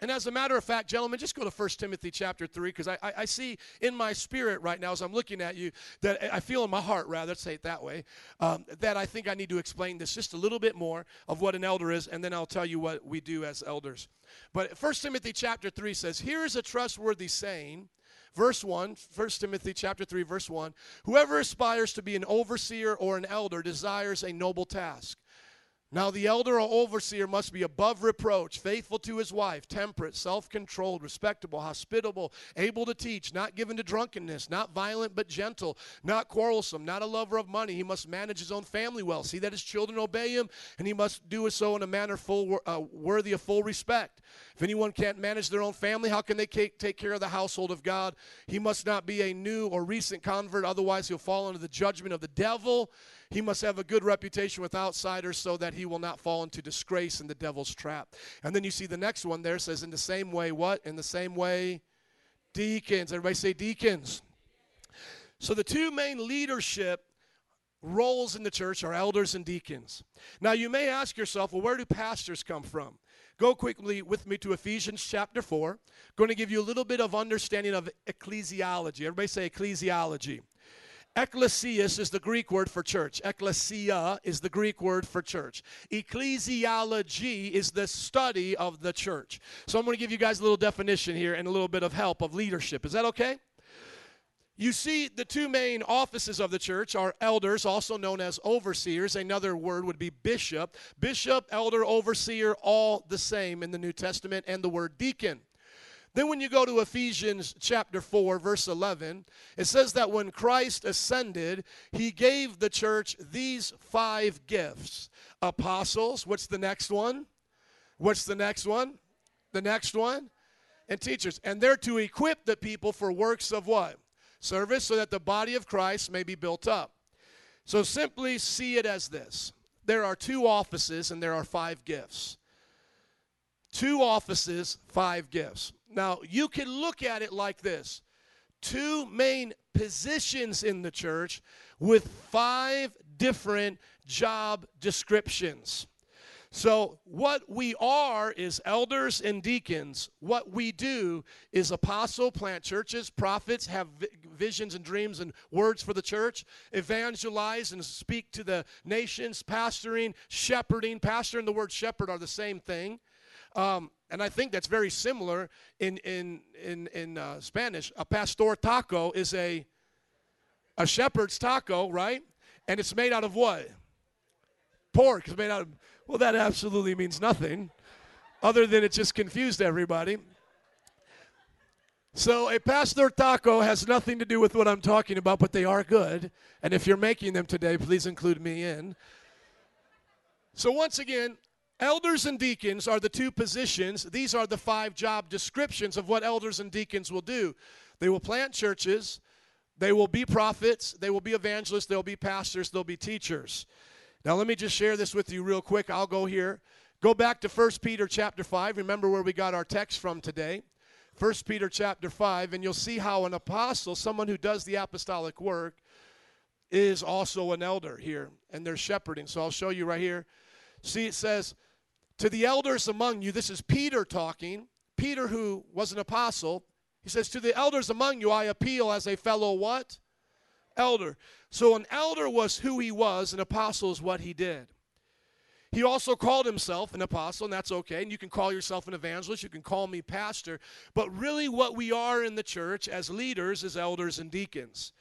And as a matter of fact, gentlemen, just go to 1 Timothy chapter 3, because I, I, I, see in my spirit right now as I'm looking at you, that I feel in my heart, rather, say it that way, um, that I think I need to explain this just a little bit more of what an elder is, and then I'll tell you what we do as elders. But 1 Timothy chapter 3 says, Here is a trustworthy saying. Verse 1, 1 Timothy chapter 3, verse 1 Whoever aspires to be an overseer or an elder desires a noble task. Now, the elder or overseer must be above reproach, faithful to his wife, temperate, self controlled, respectable, hospitable, able to teach, not given to drunkenness, not violent but gentle, not quarrelsome, not a lover of money. He must manage his own family well, see that his children obey him, and he must do so in a manner full, uh, worthy of full respect. If anyone can't manage their own family, how can they take care of the household of God? He must not be a new or recent convert, otherwise, he'll fall under the judgment of the devil. He must have a good reputation with outsiders so that he will not fall into disgrace in the devil's trap. And then you see the next one there says, in the same way, what? In the same way, deacons. Everybody say deacons. So the two main leadership roles in the church are elders and deacons. Now you may ask yourself, well, where do pastors come from? Go quickly with me to Ephesians chapter 4. Going to give you a little bit of understanding of ecclesiology. Everybody say ecclesiology. Ecclesias is the Greek word for church. Ecclesia is the Greek word for church. Ecclesiology is the study of the church. So I'm going to give you guys a little definition here and a little bit of help of leadership. Is that okay? You see, the two main offices of the church are elders, also known as overseers. Another word would be bishop. Bishop, elder, overseer, all the same in the New Testament, and the word deacon. Then, when you go to Ephesians chapter 4, verse 11, it says that when Christ ascended, he gave the church these five gifts apostles. What's the next one? What's the next one? The next one? And teachers. And they're to equip the people for works of what? Service, so that the body of Christ may be built up. So simply see it as this there are two offices and there are five gifts. Two offices, five gifts. Now, you can look at it like this two main positions in the church with five different job descriptions. So, what we are is elders and deacons. What we do is apostle, plant churches, prophets, have visions and dreams and words for the church, evangelize and speak to the nations, pastoring, shepherding. Pastor and the word shepherd are the same thing. Um, and I think that's very similar in in in in uh, Spanish. A pastor taco is a a shepherd's taco, right? And it's made out of what? Pork. It's made out of, well, that absolutely means nothing other than it just confused everybody. So, a pastor taco has nothing to do with what I'm talking about, but they are good. And if you're making them today, please include me in. So, once again, elders and deacons are the two positions. These are the five job descriptions of what elders and deacons will do. They will plant churches, they will be prophets, they will be evangelists, they'll be pastors, they'll be teachers. Now, let me just share this with you real quick. I'll go here. Go back to 1 Peter chapter 5. Remember where we got our text from today. 1 Peter chapter 5, and you'll see how an apostle, someone who does the apostolic work, is also an elder here, and they're shepherding. So I'll show you right here. See, it says, To the elders among you, this is Peter talking. Peter, who was an apostle, he says, To the elders among you, I appeal as a fellow what? Elder. So an elder was who he was, an apostle is what he did. He also called himself an apostle, and that's okay. And you can call yourself an evangelist, you can call me pastor. But really, what we are in the church as leaders is elders and deacons.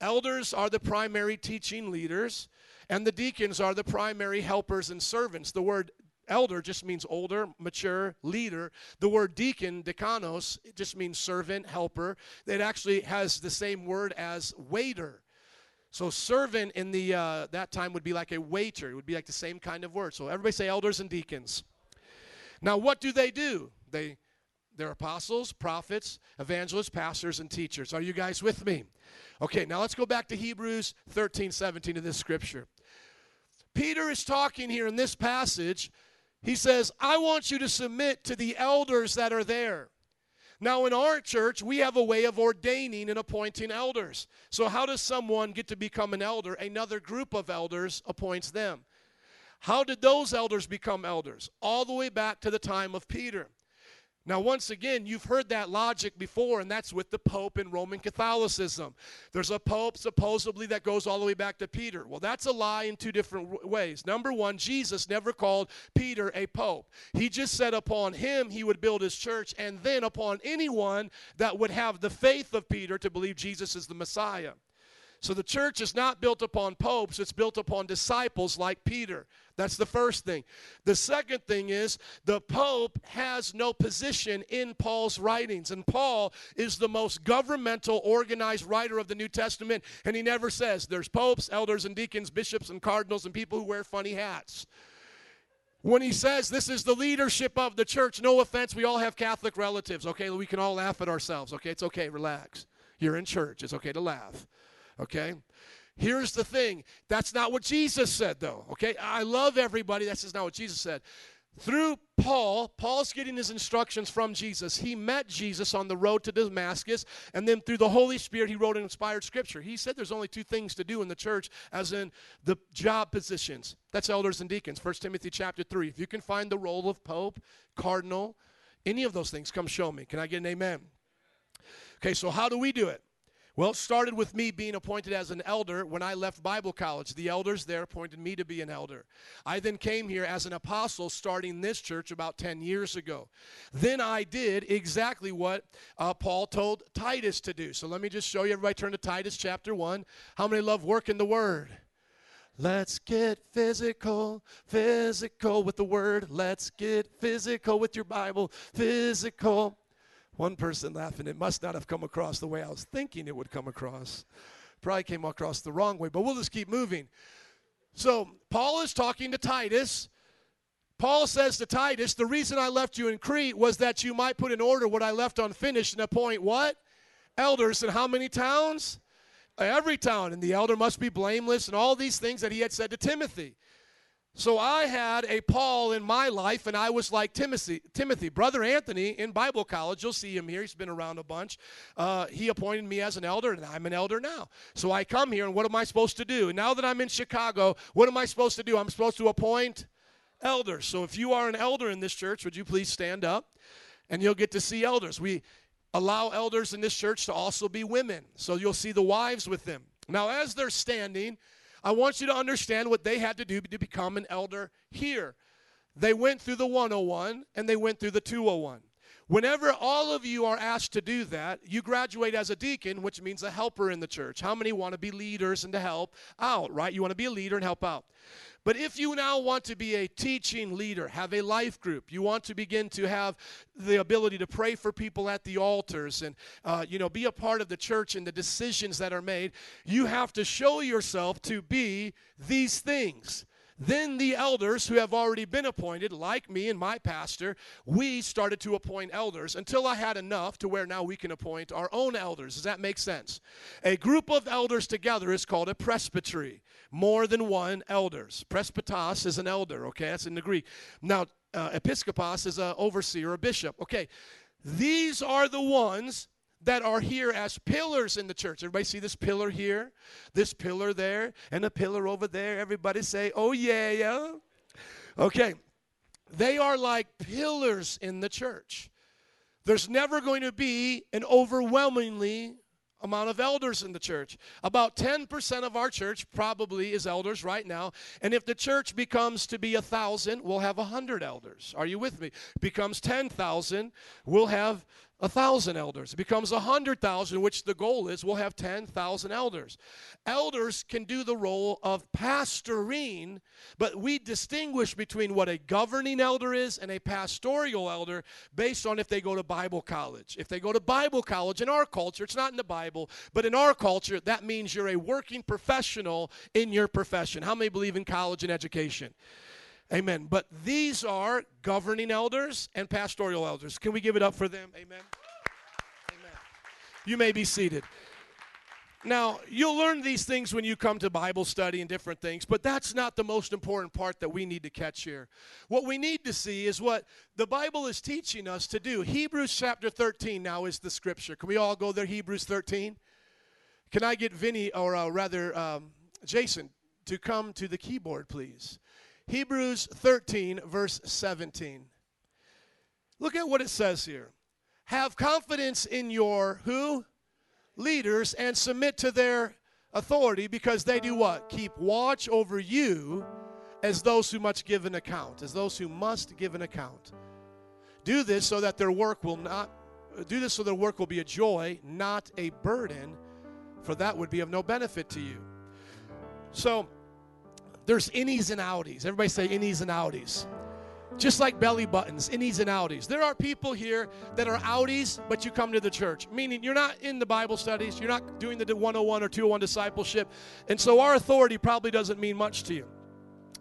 Elders are the primary teaching leaders, and the deacons are the primary helpers and servants. The word elder just means older, mature, leader. The word deacon, decanos, it just means servant, helper. It actually has the same word as waiter. So servant in the uh, that time would be like a waiter. It would be like the same kind of word. So everybody say elders and deacons. Now what do they do? They they're apostles, prophets, evangelists, pastors, and teachers. Are you guys with me? Okay, now let's go back to Hebrews 13, 17 of this scripture. Peter is talking here in this passage. He says, I want you to submit to the elders that are there. Now, in our church, we have a way of ordaining and appointing elders. So, how does someone get to become an elder? Another group of elders appoints them. How did those elders become elders? All the way back to the time of Peter. Now, once again, you've heard that logic before, and that's with the Pope in Roman Catholicism. There's a Pope supposedly that goes all the way back to Peter. Well, that's a lie in two different ways. Number one, Jesus never called Peter a Pope. He just said upon him he would build his church, and then upon anyone that would have the faith of Peter to believe Jesus is the Messiah. So the church is not built upon popes, it's built upon disciples like Peter. That's the first thing. The second thing is the pope has no position in Paul's writings. And Paul is the most governmental, organized writer of the New Testament. And he never says there's popes, elders, and deacons, bishops, and cardinals, and people who wear funny hats. When he says this is the leadership of the church, no offense, we all have Catholic relatives, okay? We can all laugh at ourselves, okay? It's okay, relax. You're in church, it's okay to laugh. Okay? Here's the thing. That's not what Jesus said, though. Okay? I love everybody. That's just not what Jesus said. Through Paul, Paul's getting his instructions from Jesus. He met Jesus on the road to Damascus, and then through the Holy Spirit, he wrote an inspired scripture. He said there's only two things to do in the church, as in the job positions. That's elders and deacons. 1 Timothy chapter 3. If you can find the role of pope, cardinal, any of those things, come show me. Can I get an amen? Okay, so how do we do it? Well, it started with me being appointed as an elder when I left Bible college. The elders there appointed me to be an elder. I then came here as an apostle starting this church about 10 years ago. Then I did exactly what uh, Paul told Titus to do. So let me just show you. Everybody turn to Titus chapter 1. How many love working the word? Let's get physical, physical with the word. Let's get physical with your Bible, physical. One person laughing, it must not have come across the way I was thinking it would come across. Probably came across the wrong way, but we'll just keep moving. So, Paul is talking to Titus. Paul says to Titus, The reason I left you in Crete was that you might put in order what I left unfinished and appoint what? Elders in how many towns? Every town. And the elder must be blameless and all these things that he had said to Timothy. So I had a Paul in my life, and I was like Timothy. Timothy, brother Anthony, in Bible college. You'll see him here. He's been around a bunch. Uh, he appointed me as an elder, and I'm an elder now. So I come here, and what am I supposed to do? And now that I'm in Chicago, what am I supposed to do? I'm supposed to appoint elders. So if you are an elder in this church, would you please stand up, and you'll get to see elders. We allow elders in this church to also be women, so you'll see the wives with them. Now, as they're standing. I want you to understand what they had to do to become an elder here. They went through the 101 and they went through the 201. Whenever all of you are asked to do that, you graduate as a deacon, which means a helper in the church. How many want to be leaders and to help out, right? You want to be a leader and help out. But if you now want to be a teaching leader, have a life group, you want to begin to have the ability to pray for people at the altars and, uh, you know, be a part of the church and the decisions that are made, you have to show yourself to be these things. Then the elders who have already been appointed, like me and my pastor, we started to appoint elders until I had enough to where now we can appoint our own elders. Does that make sense? A group of elders together is called a presbytery. More than one elders. Presbytos is an elder, okay? That's in the Greek. Now, uh, episkopos is an overseer, a bishop. Okay, these are the ones that are here as pillars in the church. Everybody see this pillar here, this pillar there, and a pillar over there. Everybody say, oh, yeah, yeah. Okay, they are like pillars in the church. There's never going to be an overwhelmingly amount of elders in the church. About 10% of our church probably is elders right now. And if the church becomes to be a thousand, we'll have a hundred elders. Are you with me? Becomes 10,000, we'll have a thousand elders. It becomes a hundred thousand, which the goal is we'll have 10,000 elders. Elders can do the role of pastoring, but we distinguish between what a governing elder is and a pastoral elder based on if they go to Bible college. If they go to Bible college in our culture, it's not in the Bible, but in our culture, that means you're a working professional in your profession. How many believe in college and education? Amen. But these are governing elders and pastoral elders. Can we give it up for them? Amen. Amen. You may be seated. Now, you'll learn these things when you come to Bible study and different things, but that's not the most important part that we need to catch here. What we need to see is what the Bible is teaching us to do. Hebrews chapter 13 now is the scripture. Can we all go there? Hebrews 13. Can I get Vinny, or uh, rather um, Jason, to come to the keyboard, please? Hebrews 13, verse 17. Look at what it says here. Have confidence in your who? Leaders and submit to their authority because they do what? Keep watch over you as those who must give an account, as those who must give an account. Do this so that their work will not do this so their work will be a joy, not a burden, for that would be of no benefit to you. So there's innies and outies. Everybody say innies and outies. Just like belly buttons, innies and outies. There are people here that are outies, but you come to the church, meaning you're not in the Bible studies, you're not doing the 101 or 201 discipleship, and so our authority probably doesn't mean much to you.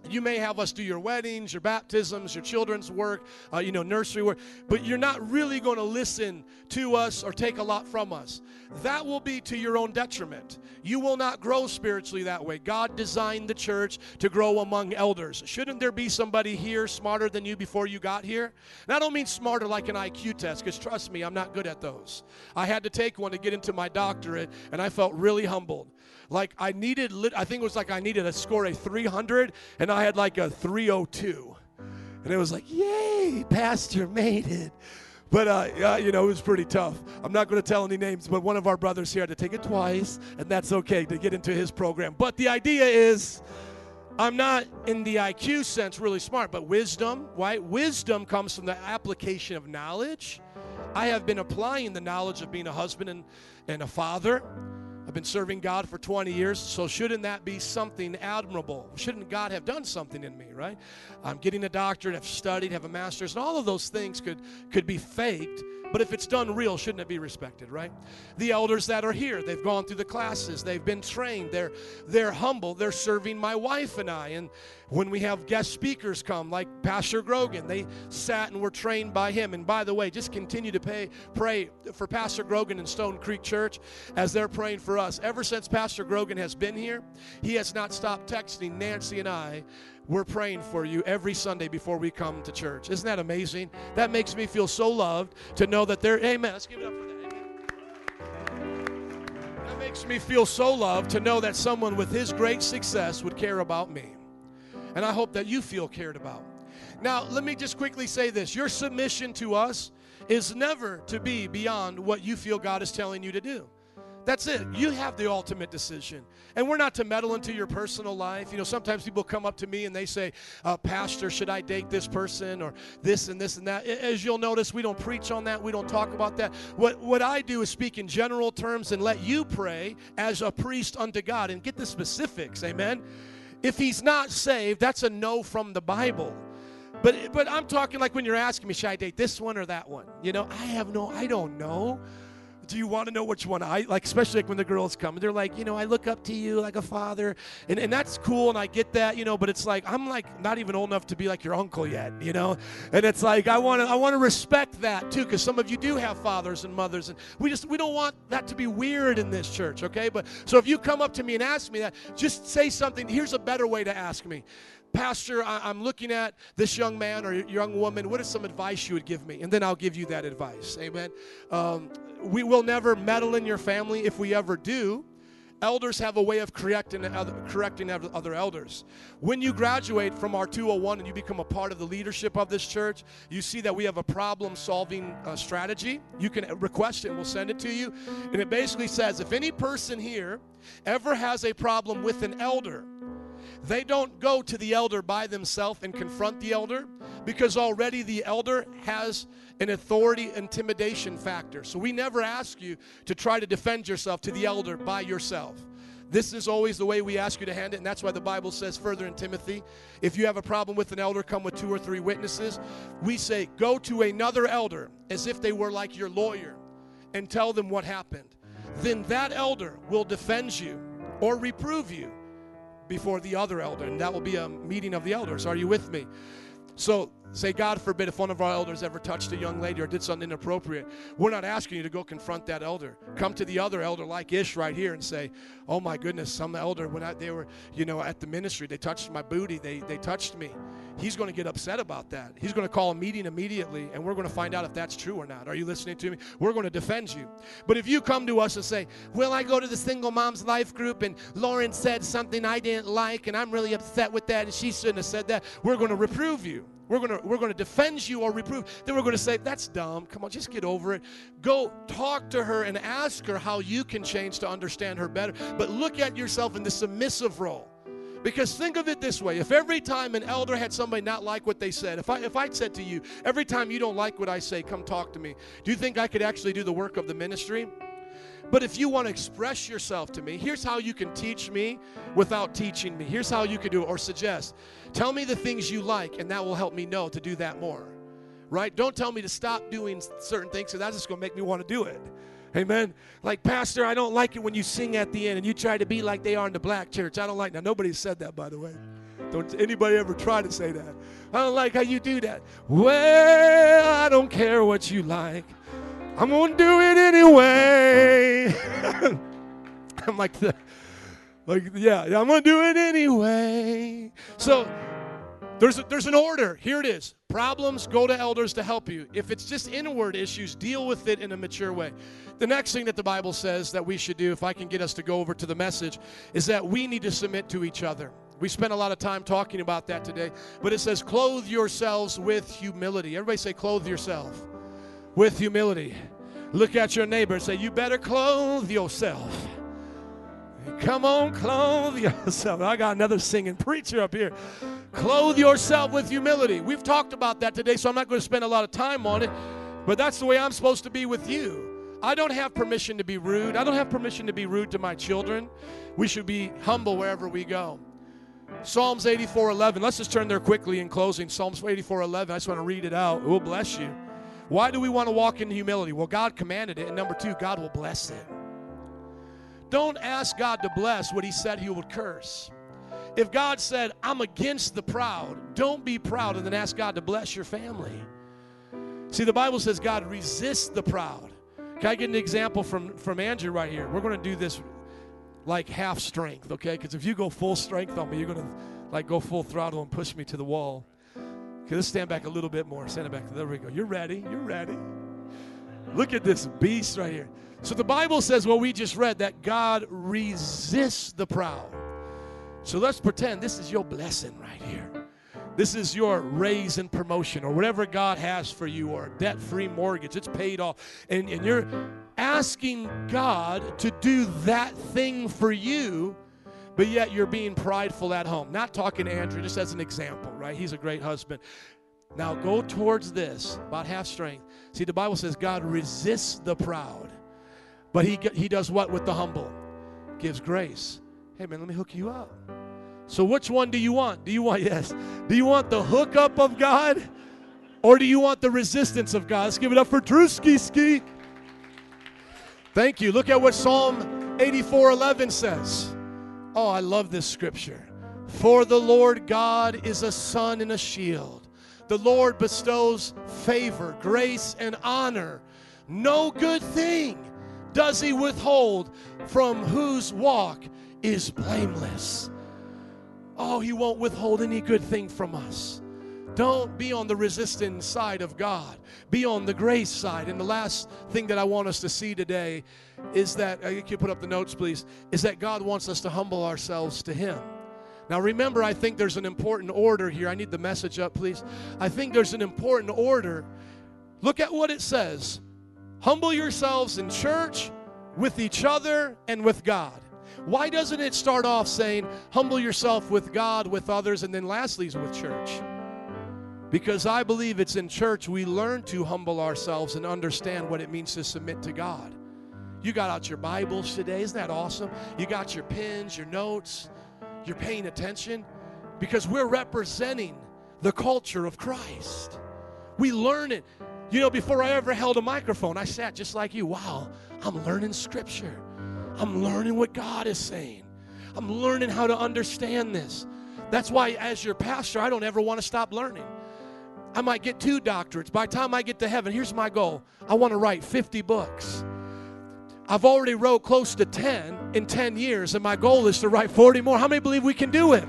You may have us do your weddings, your baptisms, your children's work, uh, you know, nursery work, but you're not really going to listen to us or take a lot from us. That will be to your own detriment. You will not grow spiritually that way. God designed the church to grow among elders. Shouldn't there be somebody here smarter than you before you got here? And I don't mean smarter like an IQ test, because trust me, I'm not good at those. I had to take one to get into my doctorate, and I felt really humbled like I needed, I think it was like I needed to score a 300, and I had like a 302. And it was like, yay, Pastor made it. But, uh, uh, you know, it was pretty tough. I'm not going to tell any names, but one of our brothers here had to take it twice, and that's okay to get into his program. But the idea is, I'm not in the IQ sense really smart, but wisdom, right? Wisdom comes from the application of knowledge. I have been applying the knowledge of being a husband and, and a father I've been serving God for 20 years, so shouldn't that be something admirable? Shouldn't God have done something in me, right? I'm getting a doctorate, I've studied, have a master's, and all of those things could, could be faked, but if it's done real, shouldn't it be respected, right? The elders that are here, they've gone through the classes, they've been trained, they're, they're humble, they're serving my wife and I, and when we have guest speakers come, like Pastor Grogan, they sat and were trained by him. And by the way, just continue to pay, pray for Pastor Grogan and Stone Creek Church as they're praying for us. Ever since Pastor Grogan has been here, he has not stopped texting Nancy and I. We're praying for you every Sunday before we come to church. Isn't that amazing? That makes me feel so loved to know that they're, amen. Let's give it up for that. Amen. That makes me feel so loved to know that someone with his great success would care about me. And I hope that you feel cared about. Now, let me just quickly say this your submission to us is never to be beyond what you feel God is telling you to do. That's it. You have the ultimate decision. And we're not to meddle into your personal life. You know, sometimes people come up to me and they say, uh, Pastor, should I date this person or this and this and that? As you'll notice, we don't preach on that. We don't talk about that. What, what I do is speak in general terms and let you pray as a priest unto God and get the specifics. Amen. If he's not saved, that's a no from the Bible. But but I'm talking like when you're asking me, should I date this one or that one? You know, I have no, I don't know. Do you want to know which one I like? Especially like when the girls come, they're like, you know, I look up to you like a father, and and that's cool, and I get that, you know. But it's like I'm like not even old enough to be like your uncle yet, you know. And it's like I want to I want to respect that too, because some of you do have fathers and mothers, and we just we don't want that to be weird in this church, okay? But so if you come up to me and ask me that, just say something. Here's a better way to ask me. Pastor, I, I'm looking at this young man or young woman. What is some advice you would give me? And then I'll give you that advice. Amen. Um, we will never meddle in your family. If we ever do, elders have a way of correcting other, correcting other other elders. When you graduate from our 201 and you become a part of the leadership of this church, you see that we have a problem solving uh, strategy. You can request it and we'll send it to you. And it basically says if any person here ever has a problem with an elder, they don't go to the elder by themselves and confront the elder because already the elder has an authority intimidation factor. So we never ask you to try to defend yourself to the elder by yourself. This is always the way we ask you to hand it, and that's why the Bible says further in Timothy if you have a problem with an elder, come with two or three witnesses. We say, go to another elder as if they were like your lawyer and tell them what happened. Then that elder will defend you or reprove you before the other elder, and that will be a meeting of the elders. Are you with me? So, say, God forbid, if one of our elders ever touched a young lady or did something inappropriate, we're not asking you to go confront that elder. Come to the other elder, like Ish right here, and say, Oh my goodness, some elder, when I, they were, you know, at the ministry, they touched my booty, they, they touched me. He's going to get upset about that. He's going to call a meeting immediately, and we're going to find out if that's true or not. Are you listening to me? We're going to defend you. But if you come to us and say, Well, I go to the single mom's life group, and Lauren said something I didn't like, and I'm really upset with that, and she shouldn't have said that, we're going to reprove you. We're going to we're going to defend you or reprove. Then we're going to say that's dumb. Come on, just get over it. Go talk to her and ask her how you can change to understand her better. But look at yourself in the submissive role. Because think of it this way: if every time an elder had somebody not like what they said, if I if I said to you, every time you don't like what I say, come talk to me. Do you think I could actually do the work of the ministry? But if you want to express yourself to me, here's how you can teach me without teaching me. Here's how you can do it or suggest. Tell me the things you like, and that will help me know to do that more. Right? Don't tell me to stop doing certain things, because that's just going to make me want to do it. Amen. Like, Pastor, I don't like it when you sing at the end and you try to be like they are in the black church. I don't like Now, nobody said that, by the way. Don't anybody ever try to say that. I don't like how you do that. Well, I don't care what you like. I'm gonna do it anyway. (laughs) I'm like the, like yeah, I'm gonna do it anyway. So there's a, there's an order. Here it is. Problems go to elders to help you. If it's just inward issues, deal with it in a mature way. The next thing that the Bible says that we should do, if I can get us to go over to the message, is that we need to submit to each other. We spent a lot of time talking about that today, but it says, clothe yourselves with humility. Everybody say, clothe yourself with humility. Look at your neighbor and say, You better clothe yourself. Come on, clothe yourself. I got another singing preacher up here. Clothe yourself with humility. We've talked about that today, so I'm not going to spend a lot of time on it, but that's the way I'm supposed to be with you. I don't have permission to be rude. I don't have permission to be rude to my children. We should be humble wherever we go. Psalms 84:11. Let's just turn there quickly in closing. Psalms 84:11. I just want to read it out. It will bless you. Why do we want to walk in humility? Well, God commanded it. And number two, God will bless it. Don't ask God to bless what He said He would curse. If God said, I'm against the proud, don't be proud and then ask God to bless your family. See, the Bible says God resists the proud. Can I get an example from, from Andrew right here? We're going to do this like half strength, okay? Because if you go full strength on me, you're going to like go full throttle and push me to the wall. Okay, let's stand back a little bit more. Stand back. There we go. You're ready. You're ready. Look at this beast right here. So the Bible says what we just read that God resists the proud. So let's pretend this is your blessing right here. This is your raise and promotion or whatever God has for you or a debt free mortgage. It's paid off. And, and you're asking God to do that thing for you, but yet you're being prideful at home. Not talking to Andrew, just as an example, right? He's a great husband. Now go towards this, about half strength. See, the Bible says God resists the proud, but he, he does what with the humble? Gives grace. Hey, man, let me hook you up. So, which one do you want? Do you want, (laughs) yes, do you want the hookup of God or do you want the resistance of God? Let's give it up for Drewski Ski. Thank you. Look at what Psalm 84 11 says. Oh, I love this scripture. For the Lord God is a sun and a shield. The Lord bestows favor, grace, and honor. No good thing does he withhold from whose walk is blameless. Oh, he won't withhold any good thing from us. Don't be on the resistance side of God. Be on the grace side. And the last thing that I want us to see today is that, uh, you can put up the notes, please, is that God wants us to humble ourselves to Him. Now, remember, I think there's an important order here. I need the message up, please. I think there's an important order. Look at what it says humble yourselves in church, with each other, and with God. Why doesn't it start off saying, humble yourself with God, with others, and then lastly with church? Because I believe it's in church we learn to humble ourselves and understand what it means to submit to God. You got out your Bibles today. Isn't that awesome? You got your pens, your notes. You're paying attention because we're representing the culture of Christ. We learn it. You know, before I ever held a microphone, I sat just like you. Wow, I'm learning scripture. I'm learning what God is saying. I'm learning how to understand this. That's why, as your pastor, I don't ever want to stop learning. I might get two doctorates. By the time I get to heaven, here's my goal I want to write 50 books. I've already wrote close to 10 in 10 years, and my goal is to write 40 more. How many believe we can do it?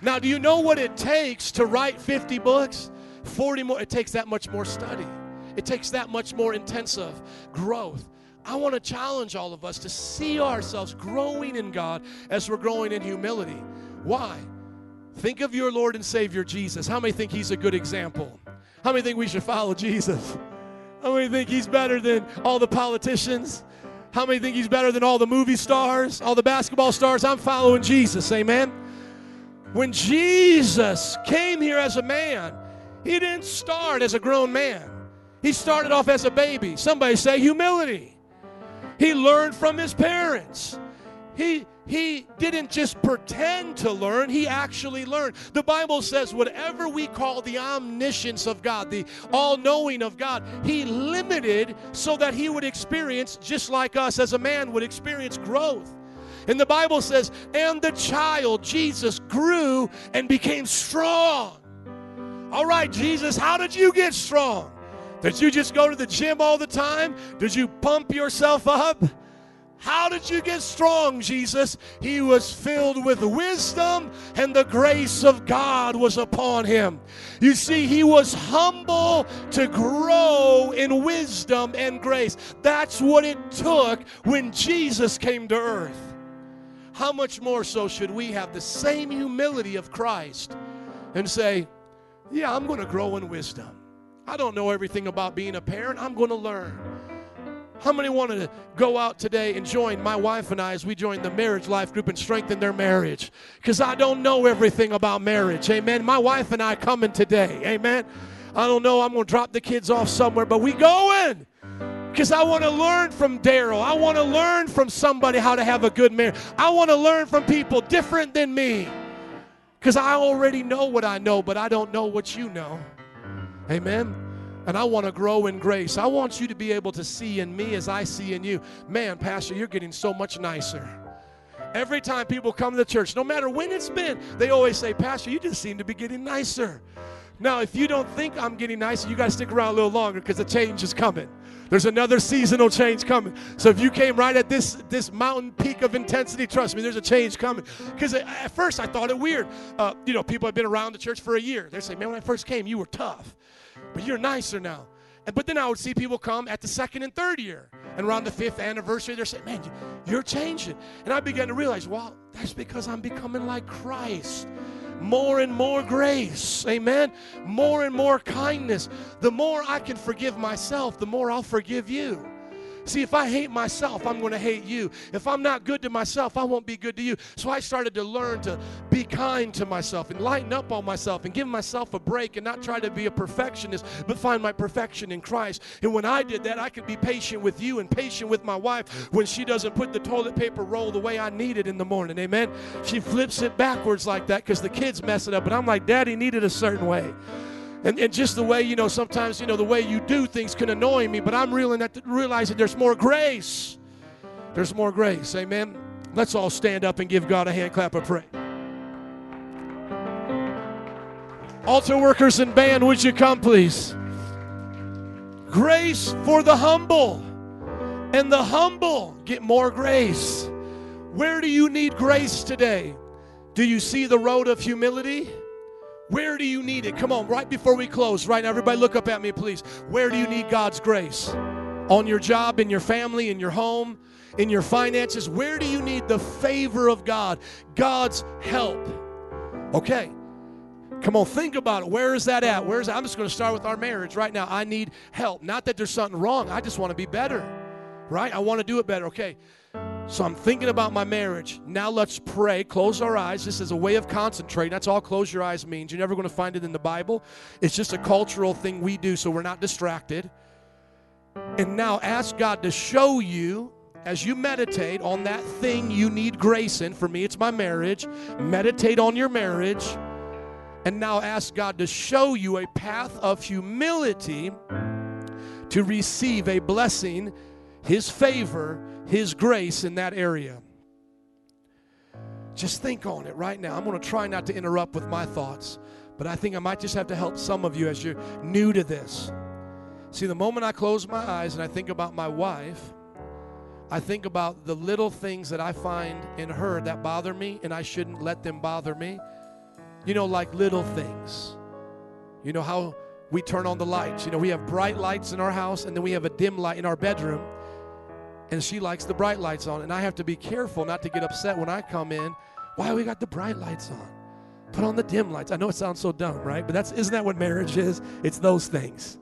Now, do you know what it takes to write 50 books? 40 more. It takes that much more study, it takes that much more intensive growth. I want to challenge all of us to see ourselves growing in God as we're growing in humility. Why? Think of your Lord and Savior Jesus. How many think He's a good example? How many think we should follow Jesus? How many think He's better than all the politicians? How many think He's better than all the movie stars, all the basketball stars? I'm following Jesus. Amen. When Jesus came here as a man, He didn't start as a grown man, He started off as a baby. Somebody say humility. He learned from his parents. He he didn't just pretend to learn, he actually learned. The Bible says, whatever we call the omniscience of God, the all knowing of God, he limited so that he would experience, just like us as a man would experience growth. And the Bible says, and the child, Jesus, grew and became strong. All right, Jesus, how did you get strong? Did you just go to the gym all the time? Did you pump yourself up? How did you get strong, Jesus? He was filled with wisdom, and the grace of God was upon him. You see, he was humble to grow in wisdom and grace. That's what it took when Jesus came to earth. How much more so should we have the same humility of Christ and say, Yeah, I'm going to grow in wisdom. I don't know everything about being a parent. I'm going to learn. How many wanted to go out today and join my wife and I as we join the marriage life group and strengthen their marriage? Because I don't know everything about marriage. Amen. My wife and I coming today. Amen. I don't know. I'm going to drop the kids off somewhere, but we going because I want to learn from Daryl. I want to learn from somebody how to have a good marriage. I want to learn from people different than me because I already know what I know, but I don't know what you know. Amen. And I want to grow in grace. I want you to be able to see in me as I see in you. Man, Pastor, you're getting so much nicer. Every time people come to the church, no matter when it's been, they always say, Pastor, you just seem to be getting nicer. Now, if you don't think I'm getting nicer, you got to stick around a little longer because the change is coming. There's another seasonal change coming. So if you came right at this this mountain peak of intensity, trust me, there's a change coming. Because at first I thought it weird. Uh, you know, people have been around the church for a year. They say, "Man, when I first came, you were tough, but you're nicer now." But then I would see people come at the second and third year, and around the fifth anniversary, they're saying, "Man, you're changing." And I began to realize, well, that's because I'm becoming like Christ. more and more grace. Amen. More and more kindness. The more I can forgive myself, the more I'll forgive you. See, if I hate myself, I'm going to hate you. If I'm not good to myself, I won't be good to you. So I started to learn to be kind to myself and lighten up on myself and give myself a break and not try to be a perfectionist, but find my perfection in Christ. And when I did that, I could be patient with you and patient with my wife when she doesn't put the toilet paper roll the way I need it in the morning. Amen. She flips it backwards like that because the kids mess it up. And I'm like, Daddy needed a certain way. And, and just the way, you know, sometimes, you know, the way you do things can annoy me, but I'm realizing that, realizing there's more grace. There's more grace. Amen. Let's all stand up and give God a hand clap of praise. Altar workers and band, would you come, please? Grace for the humble. And the humble get more grace. Where do you need grace today? Do you see the road of humility? Where do you need it? Come on, right before we close, right now, everybody look up at me, please. Where do you need God's grace? On your job, in your family, in your home, in your finances? Where do you need the favor of God, God's help? Okay. Come on, think about it. Where is that at? Where is that? I'm just going to start with our marriage right now. I need help. Not that there's something wrong. I just want to be better. Right? I want to do it better. Okay. So I'm thinking about my marriage. Now let's pray. Close our eyes. This is a way of concentrating. That's all close your eyes means. You're never going to find it in the Bible. It's just a cultural thing we do so we're not distracted. And now ask God to show you as you meditate on that thing you need grace in. For me, it's my marriage. Meditate on your marriage. And now ask God to show you a path of humility to receive a blessing, His favor, His grace in that area. Just think on it right now. I'm going to try not to interrupt with my thoughts, but I think I might just have to help some of you as you're new to this. See, the moment I close my eyes and I think about my wife, I think about the little things that I find in her that bother me, and I shouldn't let them bother me. You know, like little things. You know how we turn on the lights. You know, we have bright lights in our house, and then we have a dim light in our bedroom. And she likes the bright lights on, and I have to be careful not to get upset when I come in. Why we got the bright lights on? Put on the dim lights. I know it sounds so dumb, right? But that's isn't that what marriage is? It's those things.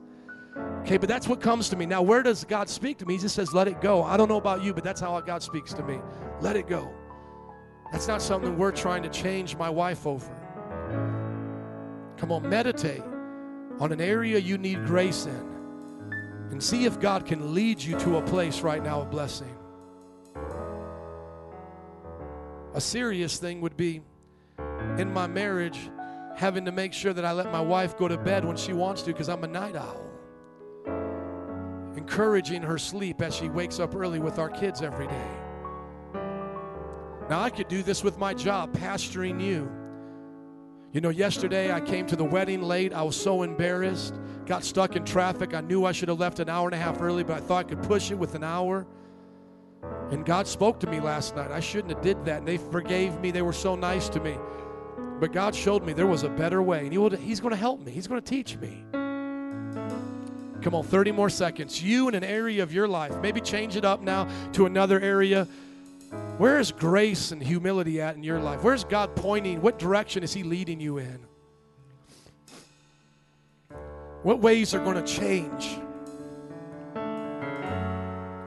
Okay, but that's what comes to me. Now, where does God speak to me? He just says, let it go. I don't know about you, but that's how God speaks to me. Let it go. That's not something we're trying to change my wife over. Come on, meditate on an area you need grace in and see if God can lead you to a place right now of blessing. A serious thing would be in my marriage having to make sure that I let my wife go to bed when she wants to because I'm a night owl. Encouraging her sleep as she wakes up early with our kids every day. Now, I could do this with my job, pastoring you. You know, yesterday I came to the wedding late. I was so embarrassed. Got stuck in traffic. I knew I should have left an hour and a half early, but I thought I could push it with an hour. And God spoke to me last night. I shouldn't have did that. And they forgave me. They were so nice to me. But God showed me there was a better way. And he will, He's going to help me. He's going to teach me. Come on, 30 more seconds. You in an area of your life, maybe change it up now to another area. Where is grace and humility at in your life? Where's God pointing? What direction is He leading you in? What ways are going to change?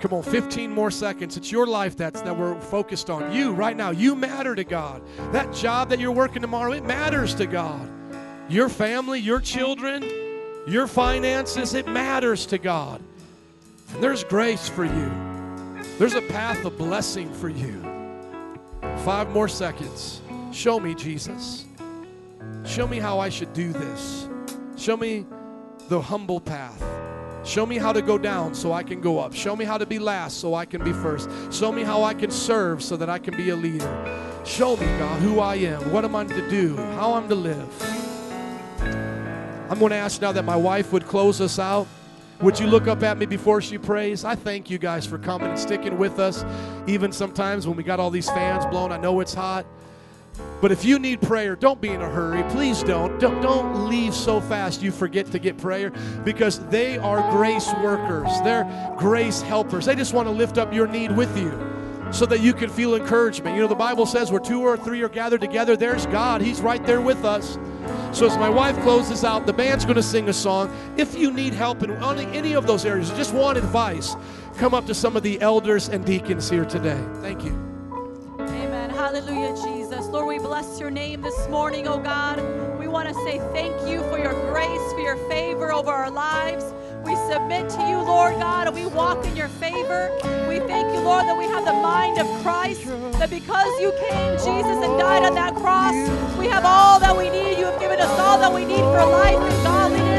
Come on, 15 more seconds. It's your life that's that we're focused on. You right now, you matter to God. That job that you're working tomorrow, it matters to God. Your family, your children, your finances, it matters to God. And there's grace for you. There's a path of blessing for you. Five more seconds. Show me, Jesus. Show me how I should do this. Show me the humble path. Show me how to go down so I can go up. Show me how to be last so I can be first. Show me how I can serve so that I can be a leader. Show me, God, who I am, what am I to do, how I'm to live. I'm going to ask now that my wife would close us out. Would you look up at me before she prays? I thank you guys for coming and sticking with us, even sometimes when we got all these fans blown. I know it's hot. But if you need prayer, don't be in a hurry. Please don't. Don't, don't leave so fast you forget to get prayer because they are grace workers. They're grace helpers. They just want to lift up your need with you. so that you can feel encouragement. You know, the Bible says where two or three are gathered together, there's God. He's right there with us. So as my wife closes out, the band's going to sing a song. If you need help in any, of those areas, just want advice, come up to some of the elders and deacons here today. Thank you. Amen. Hallelujah, Jesus. Lord, we bless your name this morning, oh God. We want to say thank you for your grace, for your favor over our lives. We submit to you, Lord God, and we walk in your favor. We thank you, Lord, that we have the mind of Christ, that because you came, Jesus, and died on that cross, we have all that we need. You have given us all that we need for life and godliness.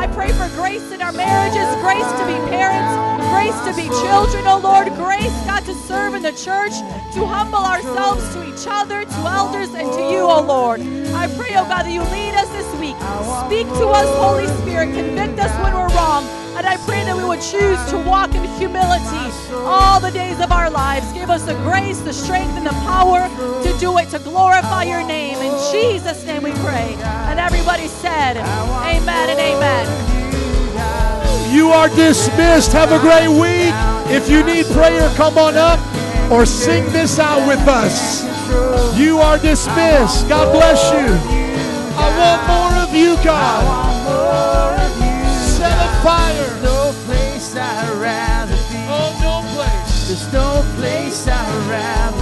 I pray for grace in our marriages, grace to be parents, grace to be children, oh Lord, grace, God, to serve in the church, to humble ourselves to each other, to elders, and to you, oh Lord. I pray, oh God, that you lead us this week. Speak to us, Holy Spirit. Convict us when we're wrong. And I pray that we would choose to walk in humility all the days of our lives. Give us the grace, the strength, and the power to do it, to glorify your name. In Jesus' name we pray. And everybody said, Amen and amen. You are dismissed. Have a great week. If you need prayer, come on up or sing this out with us. You are dismissed. God bless you. I want more of you, God. Set a fire. No place I'd rather be. Oh, no place. There's no place I'd rather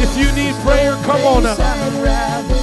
If you need prayer, come on up.